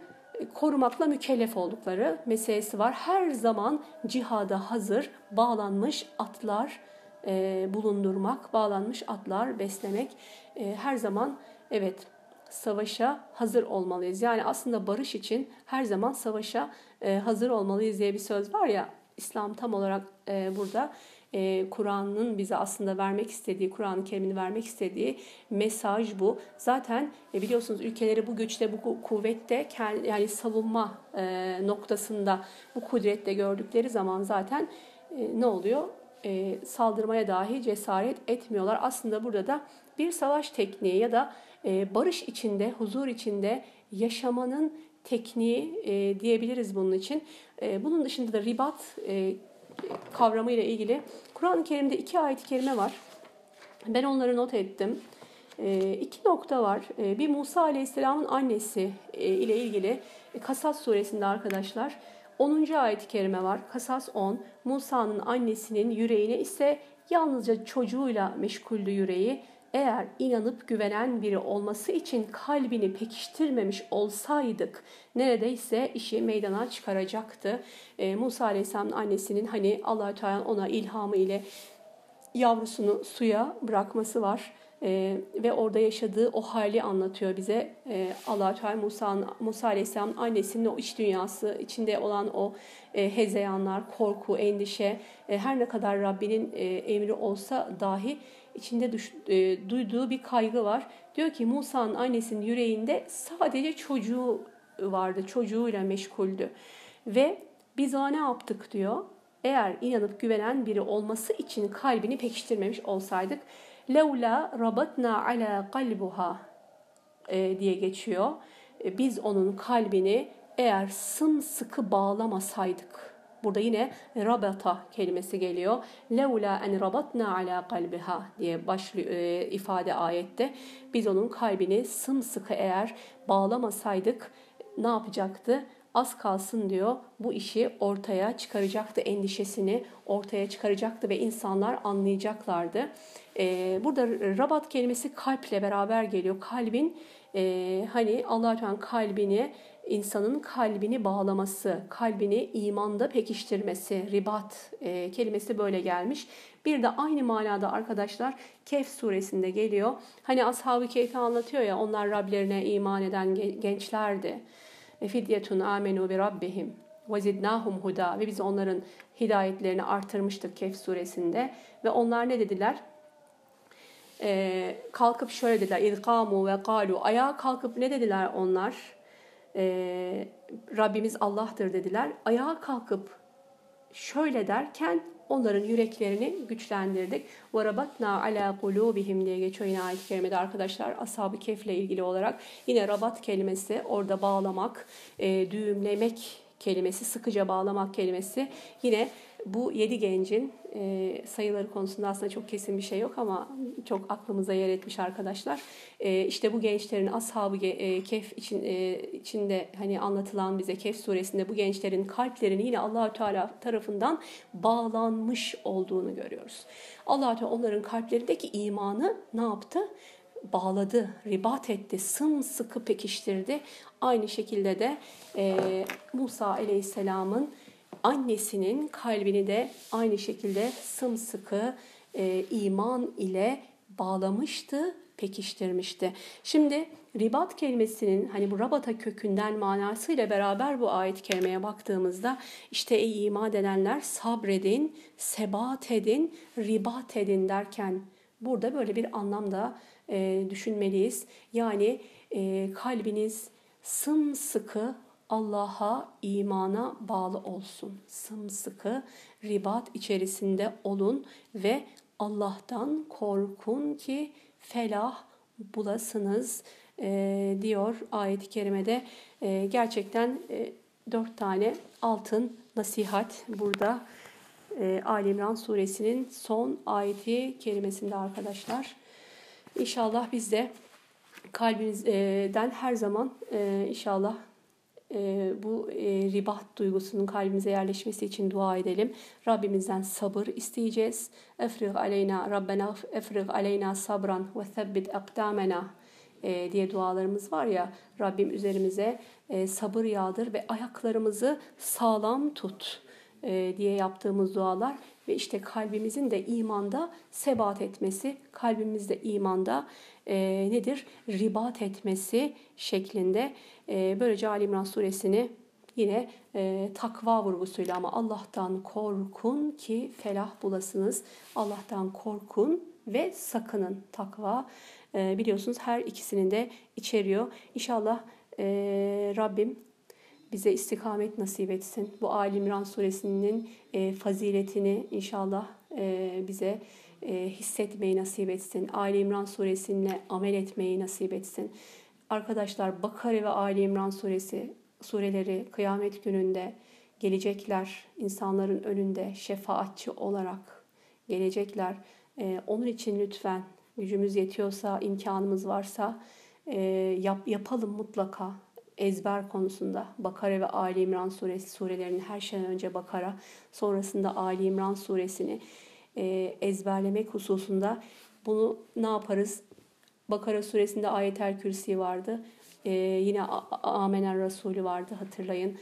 korumakla mükellef oldukları meselesi var. Her zaman cihada hazır bağlanmış atlar e, bulundurmak, bağlanmış atlar beslemek e, her zaman evet savaşa hazır olmalıyız. Yani aslında barış için her zaman savaşa e, hazır olmalıyız diye bir söz var ya İslam tam olarak e, burada e, Kur'an'ın bize aslında vermek istediği, Kur'an-ı vermek istediği mesaj bu. Zaten e, biliyorsunuz ülkeleri bu güçte, bu kuvvette yani savunma e, noktasında bu kudretle gördükleri zaman zaten e, ne oluyor? E, saldırmaya dahi cesaret etmiyorlar. Aslında burada da bir savaş tekniği ya da e, barış içinde, huzur içinde yaşamanın tekniği e, diyebiliriz bunun için. E, bunun dışında da ribat e, kavramıyla ilgili Kur'an-ı Kerim'de iki ayet-i kerime var. Ben onları not ettim. E, iki nokta var. E, bir Musa Aleyhisselam'ın annesi e, ile ilgili e, Kasas suresinde arkadaşlar 10. ayet-i kerime var. Kasas 10. Musa'nın annesinin yüreğine ise yalnızca çocuğuyla meşguldü yüreği eğer inanıp güvenen biri olması için kalbini pekiştirmemiş olsaydık neredeyse işi meydana çıkaracaktı. E, Musa Aleyhisselam'ın annesinin hani allah Teala ona ilhamı ile yavrusunu suya bırakması var. E, ve orada yaşadığı o hali anlatıyor bize. E, allah Teala Musa, Musa Aleyhisselam'ın annesinin o iç dünyası, içinde olan o e, hezeyanlar, korku, endişe, e, her ne kadar Rabbinin e, emri olsa dahi içinde düş, e, duyduğu bir kaygı var. Diyor ki Musa'nın annesinin yüreğinde sadece çocuğu vardı, çocuğuyla meşguldü. Ve biz ona ne yaptık diyor. Eğer inanıp güvenen biri olması için kalbini pekiştirmemiş olsaydık levla rabatna ala kalbuha e, diye geçiyor. E, biz onun kalbini eğer sımsıkı bağlamasaydık Burada yine rabata kelimesi geliyor. Leula en rabatna ala kalbiha diye başlıyor e, ifade ayette. Biz onun kalbini sımsıkı eğer bağlamasaydık ne yapacaktı? Az kalsın diyor bu işi ortaya çıkaracaktı endişesini ortaya çıkaracaktı ve insanlar anlayacaklardı. Ee, burada rabat kelimesi kalple beraber geliyor. Kalbin e, hani Allah Teala kalbini insanın kalbini bağlaması, kalbini imanda pekiştirmesi, ribat e, kelimesi böyle gelmiş. Bir de aynı manada arkadaşlar Kehf suresinde geliyor. Hani Ashab-ı Kehf'i anlatıyor ya onlar Rablerine iman eden gençlerdi. E, fidyetun amenu bi rabbihim ve zidnahum huda ve biz onların hidayetlerini artırmıştık Kehf suresinde ve onlar ne dediler? Ee, kalkıp şöyle dediler İzkamu ve kalu ayağa kalkıp ne dediler onlar? e, Rabbimiz Allah'tır dediler. Ayağa kalkıp şöyle derken onların yüreklerini güçlendirdik. وَرَبَطْنَا عَلَى قُلُوبِهِمْ diye geçiyor yine ayet-i kerimede arkadaşlar. Ashab-ı Kehf'le ilgili olarak yine rabat kelimesi orada bağlamak, e, düğümlemek kelimesi, sıkıca bağlamak kelimesi yine bu yedi gencin e, sayıları konusunda aslında çok kesin bir şey yok ama çok aklımıza yer etmiş arkadaşlar. E, işte bu gençlerin ashabı e, Kehf için, e, içinde hani anlatılan bize Kehf suresinde bu gençlerin kalplerini yine Allahü Teala tarafından bağlanmış olduğunu görüyoruz. Allahü Teala onların kalplerindeki imanı ne yaptı? bağladı, ribat etti, sımsıkı pekiştirdi. Aynı şekilde de e, Musa Aleyhisselam'ın annesinin kalbini de aynı şekilde sımsıkı e, iman ile bağlamıştı, pekiştirmişti. Şimdi ribat kelimesinin hani bu rabata kökünden manasıyla beraber bu ayet kelimeye baktığımızda işte ey iman edenler sabredin, sebat edin, ribat edin derken Burada böyle bir anlamda e, düşünmeliyiz. Yani e, kalbiniz sımsıkı Allah'a, imana bağlı olsun. Sımsıkı ribat içerisinde olun ve Allah'tan korkun ki felah bulasınız e, diyor ayet-i kerimede. E, gerçekten e, dört tane altın nasihat burada e, Ali İmran suresinin son ayeti kerimesinde arkadaşlar. İnşallah biz de kalbimizden her zaman e, inşallah e, bu e, ribat duygusunun kalbimize yerleşmesi için dua edelim. Rabbimizden sabır isteyeceğiz. Efrig aleyna Rabbena efrig aleyna sabran ve thabbit akdamena e, diye dualarımız var ya Rabbim üzerimize e, sabır yağdır ve ayaklarımızı sağlam tut diye yaptığımız dualar ve işte kalbimizin de imanda sebat etmesi, kalbimizde imanda e, nedir? Ribat etmesi şeklinde. E, böylece Ali İmran suresini yine e, takva vurgusuyla ama Allah'tan korkun ki felah bulasınız. Allah'tan korkun ve sakının takva. E, biliyorsunuz her ikisinin de içeriyor. İnşallah e, Rabbim bize istikamet nasip etsin. Bu Ali İmran suresinin e, faziletini inşallah e, bize e, hissetmeyi nasip etsin. Ali İmran suresine amel etmeyi nasip etsin. Arkadaşlar Bakara ve Ali İmran suresi sureleri kıyamet gününde gelecekler insanların önünde şefaatçi olarak gelecekler. E, onun için lütfen gücümüz yetiyorsa, imkanımız varsa e, yap, yapalım mutlaka ezber konusunda Bakara ve Ali İmran suresi surelerinin her şeyden önce Bakara sonrasında Ali İmran suresini e, ezberlemek hususunda bunu ne yaparız? Bakara suresinde ayetel kürsi vardı. E, yine Amener Resulü vardı hatırlayın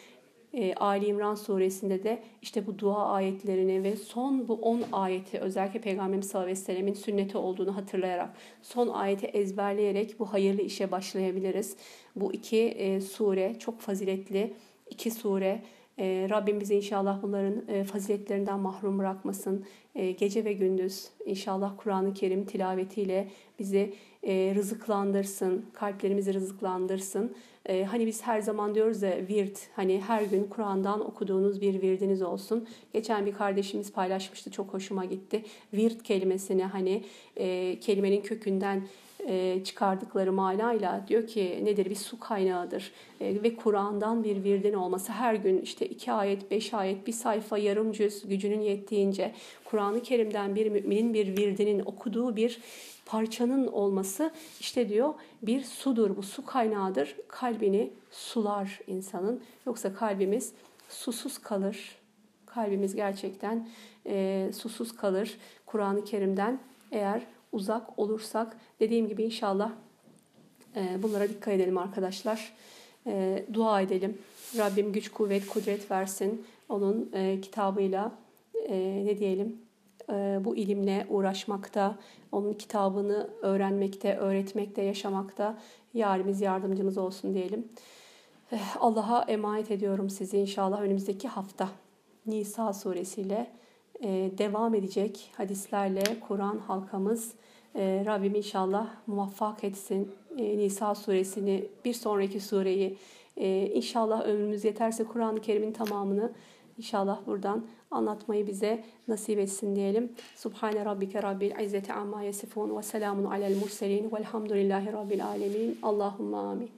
e, Ali İmran suresinde de işte bu dua ayetlerini ve son bu 10 ayeti özellikle Peygamberimiz sallallahu aleyhi ve sellemin sünneti olduğunu hatırlayarak son ayeti ezberleyerek bu hayırlı işe başlayabiliriz. Bu iki e, sure çok faziletli iki sure. E, Rabbim bizi inşallah bunların e, faziletlerinden mahrum bırakmasın. E, gece ve gündüz inşallah Kur'an-ı Kerim tilavetiyle bizi e, rızıklandırsın, kalplerimizi rızıklandırsın. E, hani biz her zaman diyoruz ya virt, hani her gün Kur'an'dan okuduğunuz bir virdiniz olsun. Geçen bir kardeşimiz paylaşmıştı, çok hoşuma gitti. Virt kelimesini hani e, kelimenin kökünden e, çıkardıkları manayla diyor ki nedir bir su kaynağıdır e, ve Kur'an'dan bir virdin olması her gün işte iki ayet beş ayet bir sayfa yarım cüz gücünün yettiğince Kur'an-ı Kerim'den bir müminin bir virdinin okuduğu bir parçanın olması işte diyor bir sudur. Bu su kaynağıdır. Kalbini sular insanın. Yoksa kalbimiz susuz kalır. Kalbimiz gerçekten e, susuz kalır. Kur'an-ı Kerim'den eğer uzak olursak dediğim gibi inşallah e, bunlara dikkat edelim arkadaşlar. E, dua edelim. Rabbim güç kuvvet kudret versin. Onun e, kitabıyla e, ne diyelim e, bu ilimle uğraşmakta, onun kitabını öğrenmekte, öğretmekte, yaşamakta yarimiz yardımcımız olsun diyelim. Eh, Allah'a emanet ediyorum sizi inşallah önümüzdeki hafta. Nisa suresiyle e, devam edecek hadislerle Kur'an halkamız. E, Rabbim inşallah muvaffak etsin Nisa suresini bir sonraki sureyi. İnşallah ömrümüz yeterse Kur'an-ı Kerim'in tamamını İnşallah buradan anlatmayı bize nasip etsin diyelim. Subhane rabbike rabbil izzeti amma yasifun ve selamun alel murselin velhamdülillahi rabbil alemin. Allahumma amin.